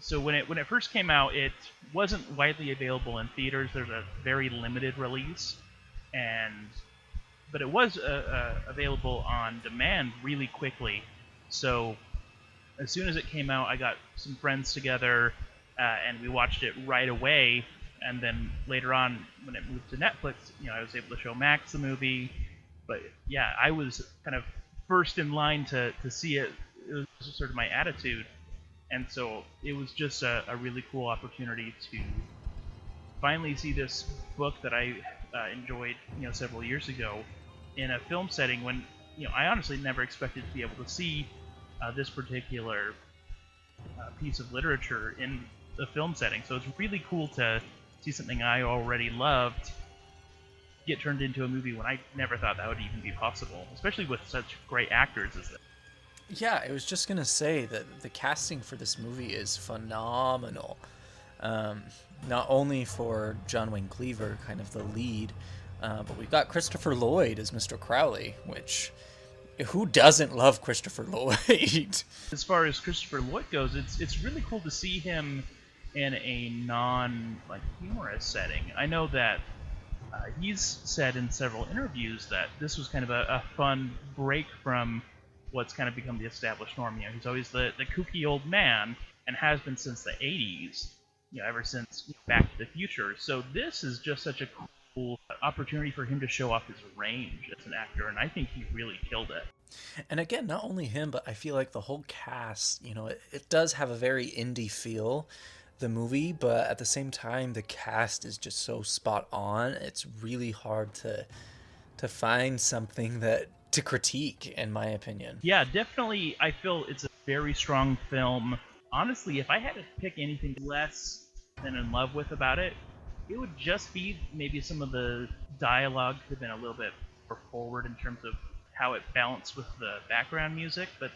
so when it when it first came out, it wasn't widely available in theaters. There's a very limited release, and but it was uh, uh, available on demand really quickly. So as soon as it came out, I got some friends together uh, and we watched it right away. And then later on, when it moved to Netflix, you know, I was able to show Max the movie. But yeah, I was kind of first in line to, to see it. It was sort of my attitude. And so it was just a, a really cool opportunity to finally see this book that I uh, enjoyed, you know, several years ago in a film setting when, you know, I honestly never expected to be able to see uh, this particular uh, piece of literature in a film setting. So it's really cool to see something I already loved get turned into a movie when I never thought that would even be possible, especially with such great actors as this. Yeah, I was just gonna say that the casting for this movie is phenomenal. Um, not only for John Wayne Cleaver, kind of the lead, uh, but we've got Christopher Lloyd as Mr. Crowley, which who doesn't love Christopher Lloyd? as far as Christopher Lloyd goes, it's it's really cool to see him in a non like humorous setting. I know that uh, he's said in several interviews that this was kind of a, a, fun break from what's kind of become the established norm. You know, he's always the, the kooky old man and has been since the 80s, you know, ever since Back to the Future. So this is just such a cool opportunity for him to show off his range as an actor, and I think he really killed it. And again, not only him, but I feel like the whole cast, you know, it, it does have a very indie feel the movie, but at the same time, the cast is just so spot on. It's really hard to to find something that to critique, in my opinion. Yeah, definitely. I feel it's a very strong film. Honestly, if I had to pick anything less than in love with about it, it would just be maybe some of the dialogue could have been a little bit more forward in terms of how it balanced with the background music, but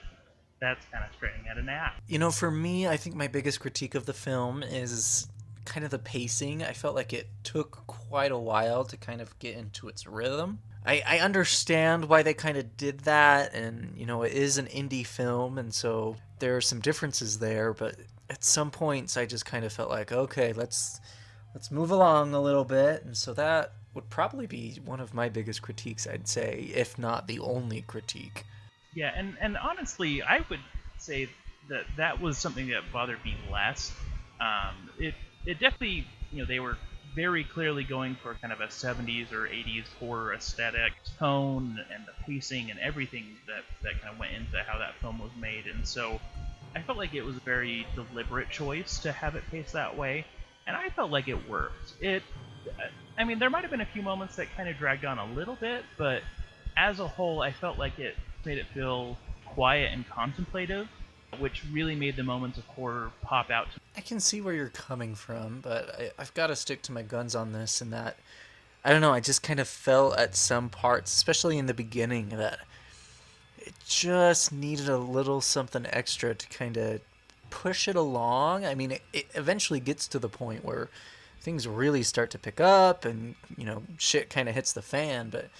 that's kind of straining at a nap. You know, for me, I think my biggest critique of the film is kind of the pacing. I felt like it took quite a while to kind of get into its rhythm. I, I understand why they kind of did that, and you know, it is an indie film, and so there are some differences there, but at some points I just kind of felt like, okay, let's let's move along a little bit, and so that would probably be one of my biggest critiques, I'd say, if not the only critique. Yeah, and and honestly, I would say that that was something that bothered me less. Um, it it definitely, you know, they were very clearly going for kind of a 70s or 80s horror aesthetic tone and the pacing and everything that that kind of went into how that film was made, and so I felt like it was a very deliberate choice to have it paced that way, and I felt like it worked. It, I mean, there might have been a few moments that kind of dragged on a little bit, but as a whole, I felt like it made it feel quiet and contemplative, which really made the moments of horror pop out. I can see where you're coming from, but I, I've got to stick to my guns on this, and that I don't know. I just kind of felt at some parts, especially in the beginning, that it just needed a little something extra to kind of push it along. I mean, it, it eventually gets to the point where things really start to pick up, and you know, shit kind of hits the fan, but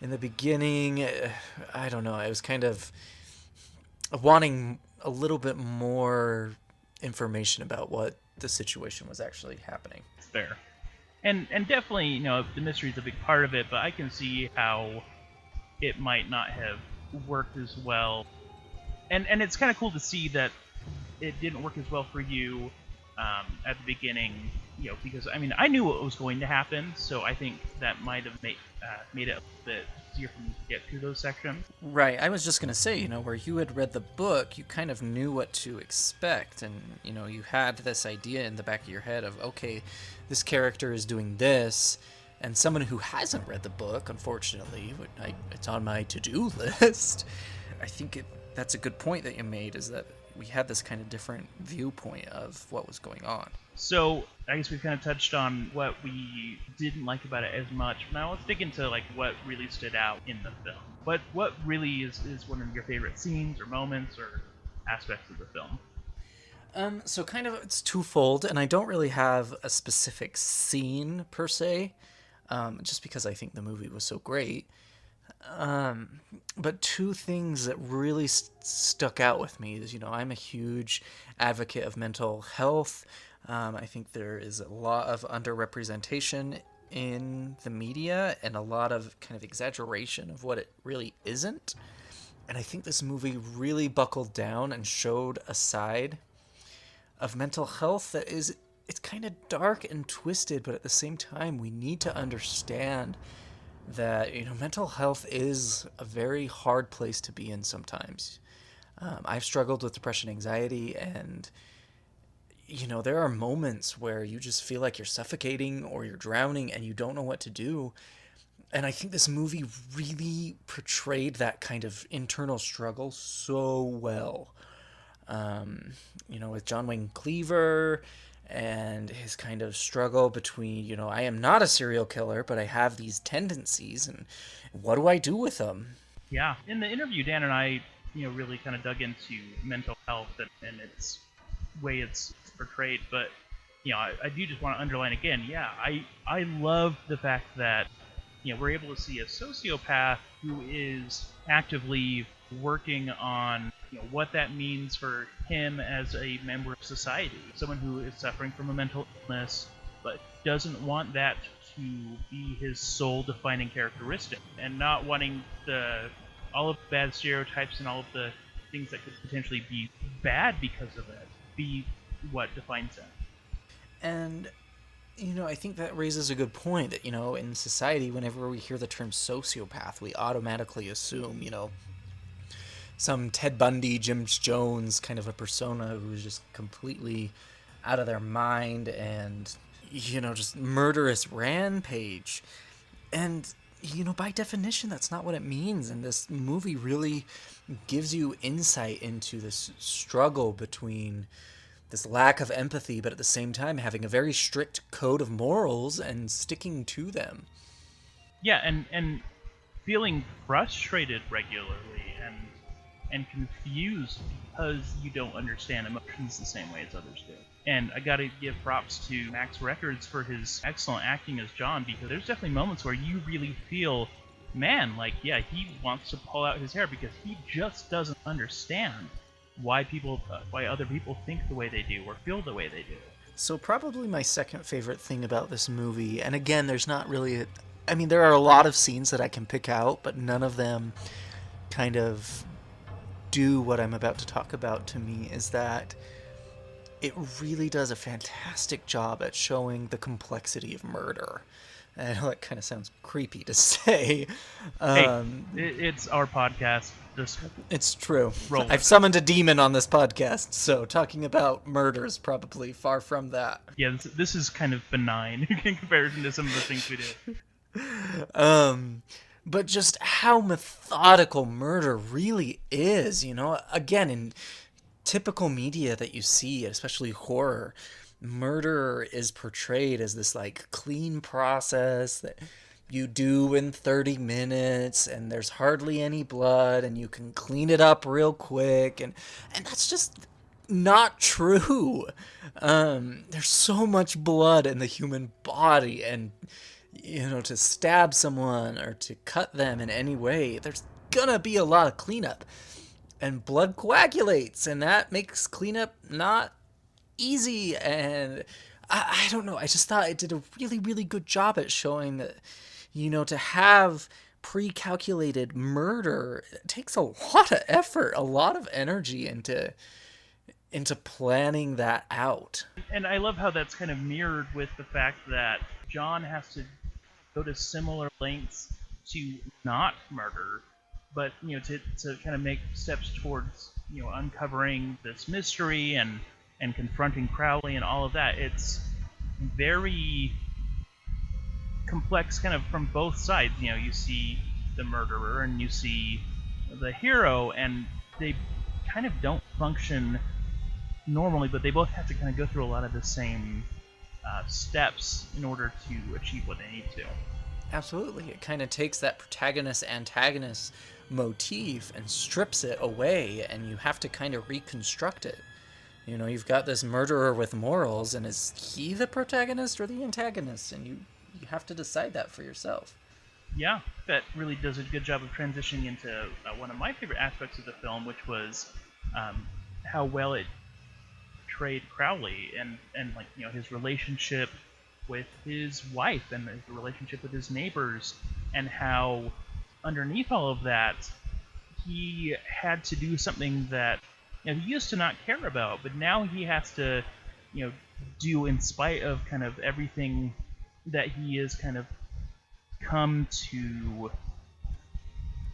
in the beginning, eh, I don't know. I was kind of wanting a little bit more information about what the situation was actually happening. Fair, and and definitely, you know, the mystery is a big part of it. But I can see how it might not have worked as well, and and it's kind of cool to see that it didn't work as well for you um, at the beginning. You know, because I mean, I knew what was going to happen, so I think that might have made uh, made it a bit easier for me to get through those sections. Right. I was just gonna say, you know, where you had read the book, you kind of knew what to expect, and you know, you had this idea in the back of your head of, okay, this character is doing this, and someone who hasn't read the book, unfortunately, I, it's on my to-do list. I think it, that's a good point that you made, is that we had this kind of different viewpoint of what was going on. So I guess we've kind of touched on what we didn't like about it as much. Now let's dig into like what really stood out in the film. What what really is, is one of your favorite scenes or moments or aspects of the film? Um, so kind of it's twofold, and I don't really have a specific scene per se, um, just because I think the movie was so great. Um, but two things that really st- stuck out with me is, you know, I'm a huge advocate of mental health. Um, I think there is a lot of underrepresentation in the media and a lot of kind of exaggeration of what it really isn't. And I think this movie really buckled down and showed a side of mental health that is it's kind of dark and twisted, but at the same time we need to understand that you know mental health is a very hard place to be in sometimes. Um, I've struggled with depression, anxiety, and you know there are moments where you just feel like you're suffocating or you're drowning and you don't know what to do. And I think this movie really portrayed that kind of internal struggle so well. Um, you know, with John Wayne Cleaver and his kind of struggle between, you know, I am not a serial killer, but I have these tendencies, and what do I do with them? Yeah, in the interview, Dan and I, you know, really kind of dug into mental health and, and its way it's portrayed. But you know, I, I do just want to underline again, yeah, I I love the fact that you know we're able to see a sociopath who is actively working on you know, what that means for him as a member of society, someone who is suffering from a mental illness, but doesn't want that to be his sole defining characteristic, and not wanting the all of the bad stereotypes and all of the things that could potentially be bad because of it be what defines them. And you know, I think that raises a good point that, you know, in society, whenever we hear the term sociopath, we automatically assume, you know, some Ted Bundy, Jim Jones kind of a persona who's just completely out of their mind and you know just murderous rampage and you know by definition that's not what it means and this movie really gives you insight into this struggle between this lack of empathy, but at the same time having a very strict code of morals and sticking to them. Yeah, and and feeling frustrated regularly and and confused because you don't understand emotions the same way as others do. And I got to give props to Max Records for his excellent acting as John because there's definitely moments where you really feel, man, like yeah, he wants to pull out his hair because he just doesn't understand why people, uh, why other people think the way they do or feel the way they do. So probably my second favorite thing about this movie, and again, there's not really, a, I mean, there are a lot of scenes that I can pick out, but none of them kind of do what I'm about to talk about to me. Is that it really does a fantastic job at showing the complexity of murder. I know that kind of sounds creepy to say. Um, hey, it's our podcast. Just it's true. I've summoned a demon on this podcast, so talking about murder is probably far from that. Yeah, this, this is kind of benign in comparison to some of the things we did. Um, but just how methodical murder really is, you know. Again, in typical media that you see, especially horror, murder is portrayed as this like clean process that you do in 30 minutes and there's hardly any blood and you can clean it up real quick and and that's just not true. Um, there's so much blood in the human body and you know to stab someone or to cut them in any way there's gonna be a lot of cleanup. And blood coagulates and that makes cleanup not easy and I, I don't know i just thought it did a really really good job at showing that you know, to have pre-calculated murder takes a lot of effort, a lot of energy into into planning that out. And I love how that's kind of mirrored with the fact that John has to go to similar lengths to not murder, but you know, to, to kind of make steps towards you know uncovering this mystery and and confronting Crowley and all of that. It's very complex kind of from both sides. You know, you see the murderer and you see the hero, and they kind of don't function normally, but they both have to kind of go through a lot of the same uh, steps in order to achieve what they need to. Absolutely. It kind of takes that protagonist antagonist motif and strips it away, and you have to kind of reconstruct it. You know, you've got this murderer with morals, and is he the protagonist or the antagonist? And you you have to decide that for yourself. Yeah, that really does a good job of transitioning into uh, one of my favorite aspects of the film, which was um, how well it portrayed Crowley and and like you know his relationship with his wife and his relationship with his neighbors, and how underneath all of that he had to do something that you know, he used to not care about, but now he has to you know do in spite of kind of everything that he has kind of come to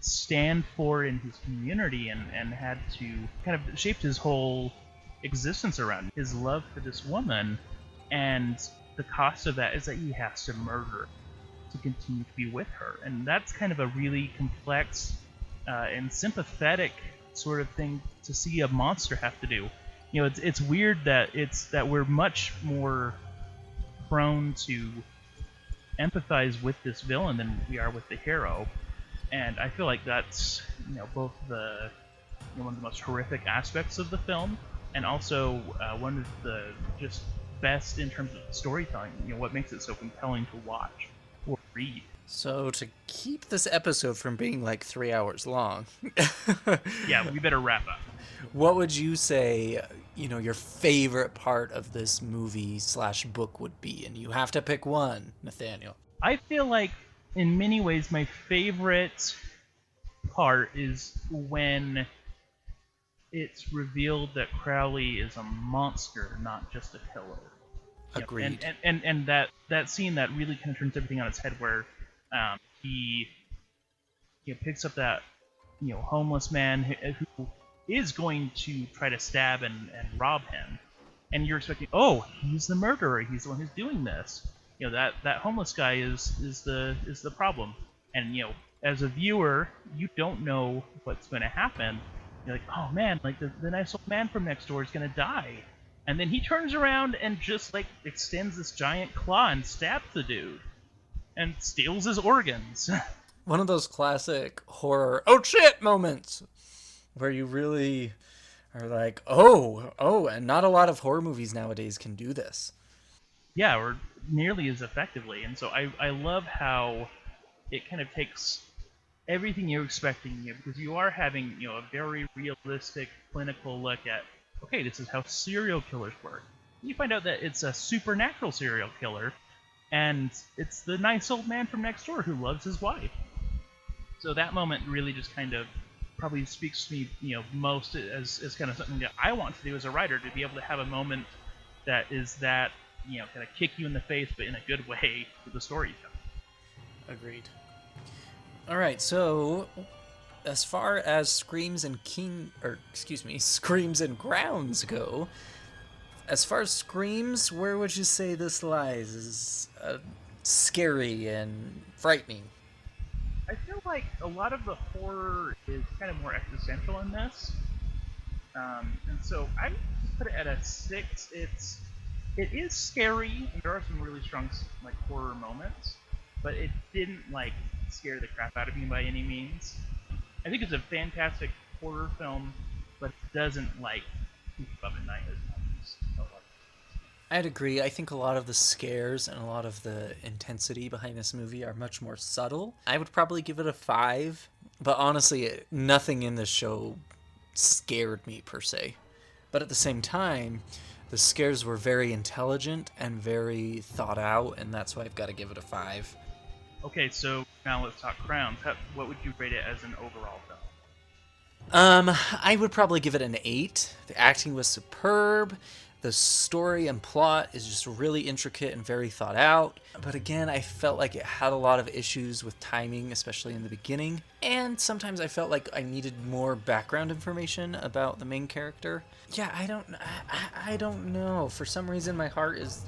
stand for in his community and, and had to kind of shaped his whole existence around his love for this woman. And the cost of that is that he has to murder to continue to be with her. And that's kind of a really complex uh, and sympathetic sort of thing to see a monster have to do. You know it's, it's weird that it's that we're much more prone to empathize with this villain than we are with the hero. And I feel like that's you know both the you know, one of the most horrific aspects of the film, and also uh, one of the just best in terms of storytelling. You know what makes it so compelling to watch or read. So to keep this episode from being like three hours long, yeah, we better wrap up. What would you say? You know, your favorite part of this movie slash book would be, and you have to pick one, Nathaniel. I feel like, in many ways, my favorite part is when it's revealed that Crowley is a monster, not just a killer. Agreed. and, and, and, and that, that scene that really kind of turns everything on its head, where um, he you know, picks up that you know homeless man who, who is going to try to stab and, and rob him, and you're expecting, oh, he's the murderer, he's the one who's doing this. You know that that homeless guy is is the is the problem, and you know as a viewer, you don't know what's going to happen. You're like, oh man, like the, the nice old man from next door is going to die, And then he turns around and just like extends this giant claw and stabs the dude and steals his organs. One of those classic horror oh shit moments where you really are like, oh, oh, and not a lot of horror movies nowadays can do this. yeah, or nearly as effectively. And so I, I love how it kind of takes everything you're expecting you because you are having you know a very realistic clinical look at okay this is how serial killers work you find out that it's a supernatural serial killer and it's the nice old man from next door who loves his wife so that moment really just kind of probably speaks to me you know most as, as kind of something that i want to do as a writer to be able to have a moment that is that you know kind of kick you in the face but in a good way with the storytelling Agreed. All right, so as far as screams and king, or excuse me, screams and grounds go, as far as screams, where would you say this lies? Is uh, scary and frightening. Like a lot of the horror is kind of more existential in this, um, and so I put it at a six. It's it is scary, and there are some really strong like horror moments, but it didn't like scare the crap out of me by any means. I think it's a fantastic horror film, but it doesn't like keep up at night as much I'd agree. I think a lot of the scares and a lot of the intensity behind this movie are much more subtle. I would probably give it a five, but honestly, nothing in this show scared me per se. But at the same time, the scares were very intelligent and very thought out, and that's why I've got to give it a five. Okay, so now let's talk crowns. How, what would you rate it as an overall film? Um, I would probably give it an eight. The acting was superb. The story and plot is just really intricate and very thought out. But again, I felt like it had a lot of issues with timing, especially in the beginning. And sometimes I felt like I needed more background information about the main character. Yeah, I don't, I, I don't know. For some reason, my heart is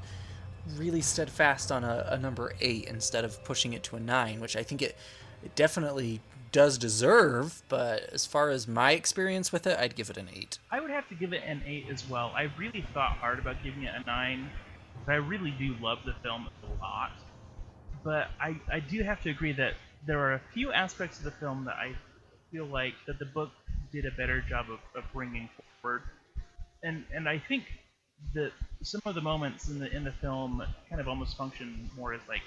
really steadfast on a, a number eight instead of pushing it to a nine, which I think it, it definitely does deserve. But as far as my experience with it, I'd give it an eight. I would have to give it an eight as well. I really thought hard about giving it a nine. But I really do love the film a lot. But I, I do have to agree that there are a few aspects of the film that I feel like that the book did a better job of, of bringing forward. And and I think that some of the moments in the in the film kind of almost function more as like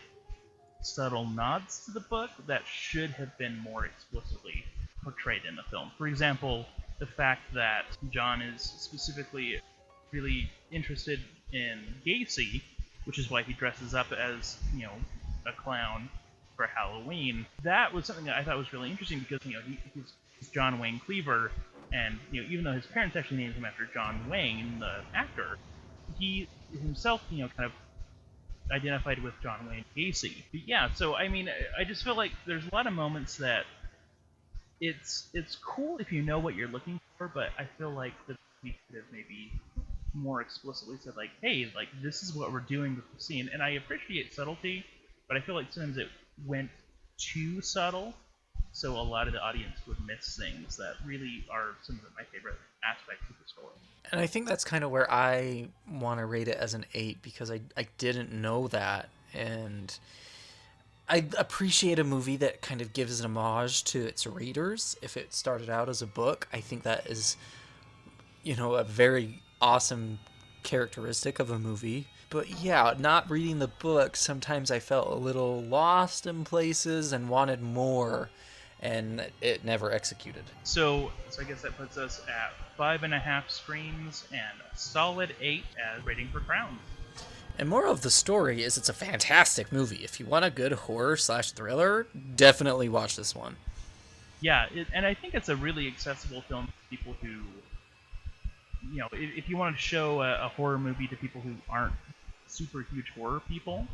subtle nods to the book that should have been more explicitly portrayed in the film. For example, the fact that John is specifically really interested in Gacy, which is why he dresses up as, you know, a clown for Halloween. That was something that I thought was really interesting because, you know, he, he's, he's John Wayne Cleaver, and, you know, even though his parents actually named him after John Wayne, the actor, he himself, you know, kind of identified with John Wayne Gacy. But yeah, so I mean, I just feel like there's a lot of moments that it's it's cool if you know what you're looking for, but I feel like the we could have maybe more explicitly said like, hey, like this is what we're doing with the scene, and I appreciate subtlety, but I feel like sometimes it went too subtle, so a lot of the audience would miss things that really are some of my favorite aspects of the story. And I think that's kind of where I want to rate it as an eight because I, I didn't know that. And I appreciate a movie that kind of gives an homage to its readers. If it started out as a book, I think that is, you know, a very awesome characteristic of a movie. But yeah, not reading the book, sometimes I felt a little lost in places and wanted more, and it never executed. So, so I guess that puts us at five and a half screams and a solid eight as rating for crowns. And moral of the story is it's a fantastic movie. If you want a good horror slash thriller, definitely watch this one. Yeah, it, and I think it's a really accessible film for people who, you know, if, if you want to show a, a horror movie to people who aren't super huge horror people,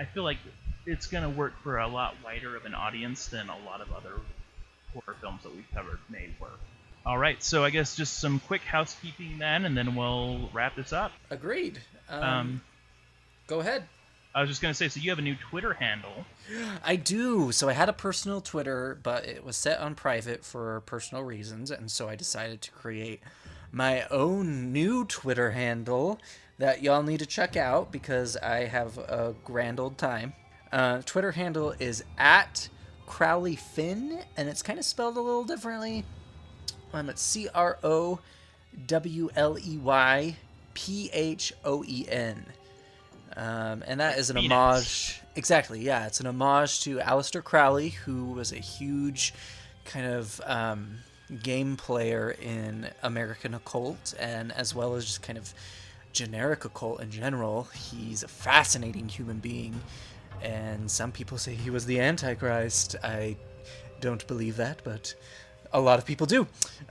I feel like it's going to work for a lot wider of an audience than a lot of other horror films that we've covered may work. All right, so I guess just some quick housekeeping then, and then we'll wrap this up. Agreed. Um, Um, go ahead. I was just going to say, so you have a new Twitter handle. I do. So I had a personal Twitter, but it was set on private for personal reasons, and so I decided to create my own new Twitter handle that y'all need to check out because I have a grand old time. Uh, Twitter handle is at Crowley Finn, and it's kind of spelled a little differently. Um, it's C R O W L E Y P H O E N. Um, and that is an Phoenix. homage. Exactly, yeah. It's an homage to Aleister Crowley, who was a huge kind of um, game player in American occult, and as well as just kind of generic occult in general. He's a fascinating human being, and some people say he was the Antichrist. I don't believe that, but a lot of people do.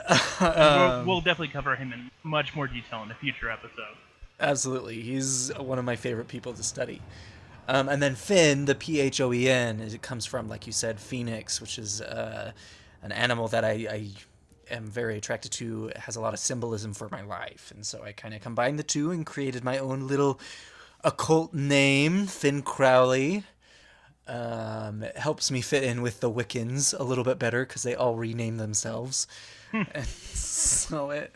we'll, Um, we'll definitely cover him in much more detail in a future episode. Absolutely, he's one of my favorite people to study. Um, and then Finn, the P H O E N, it comes from, like you said, phoenix, which is uh, an animal that I, I am very attracted to. It has a lot of symbolism for my life, and so I kind of combined the two and created my own little occult name, Finn Crowley. Um, it helps me fit in with the Wiccans a little bit better because they all rename themselves. So it,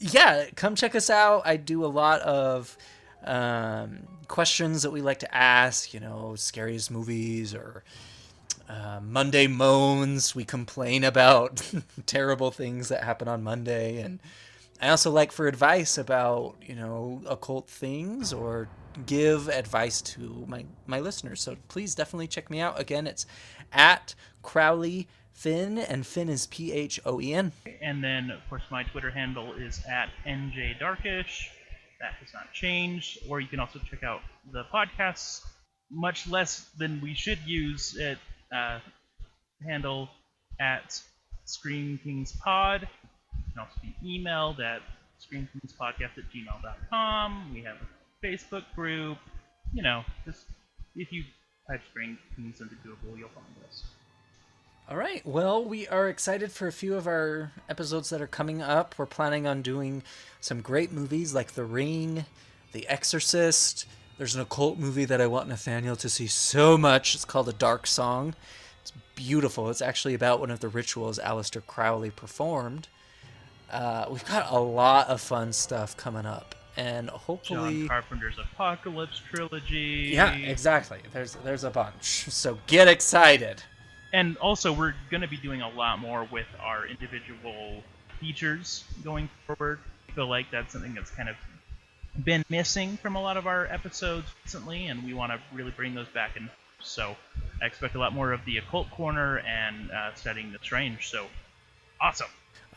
yeah, come check us out. I do a lot of um, questions that we like to ask. You know, scariest movies or uh, Monday moans. We complain about terrible things that happen on Monday, and I also like for advice about you know occult things or give advice to my my listeners. So please definitely check me out. Again, it's at Crowley Finn, and Finn is P H O E N. And then, of course, my Twitter handle is at NJ Darkish. That has not changed. Or you can also check out the podcasts, much less than we should use it, uh, handle at Scream Kings Pod. You can also be emailed at screamkingspodcast at gmail.com. We have a Facebook group. You know, just if you type Scream Kings into Google, you'll find us. All right. Well, we are excited for a few of our episodes that are coming up. We're planning on doing some great movies like The Ring, The Exorcist. There's an occult movie that I want Nathaniel to see so much. It's called The Dark Song. It's beautiful. It's actually about one of the rituals Aleister Crowley performed. Uh, we've got a lot of fun stuff coming up, and hopefully, John Carpenter's Apocalypse trilogy. yeah, exactly. There's there's a bunch. So get excited. and also we're going to be doing a lot more with our individual features going forward. I feel like that's something that's kind of been missing from a lot of our episodes recently, and we want to really bring those back in. So I expect a lot more of the occult corner and uh, studying the strange. So awesome.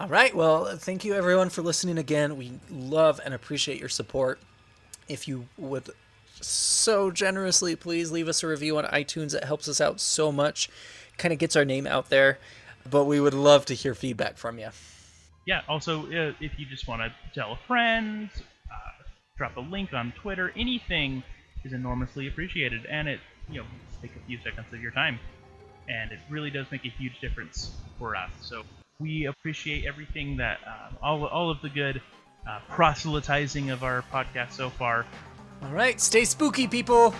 All right. Well, thank you everyone for listening again. We love and appreciate your support. If you would so generously please leave us a review on iTunes, it helps us out so much. Kind of gets our name out there. But we would love to hear feedback from you. Yeah. Also, uh, if you just want to tell a friend, uh, drop a link on Twitter, anything is enormously appreciated, and it you know take a few seconds of your time, and it really does make a huge difference for us. So we appreciate everything that uh, all all of the good uh, proselytizing of our podcast so far. All right. Stay spooky, people.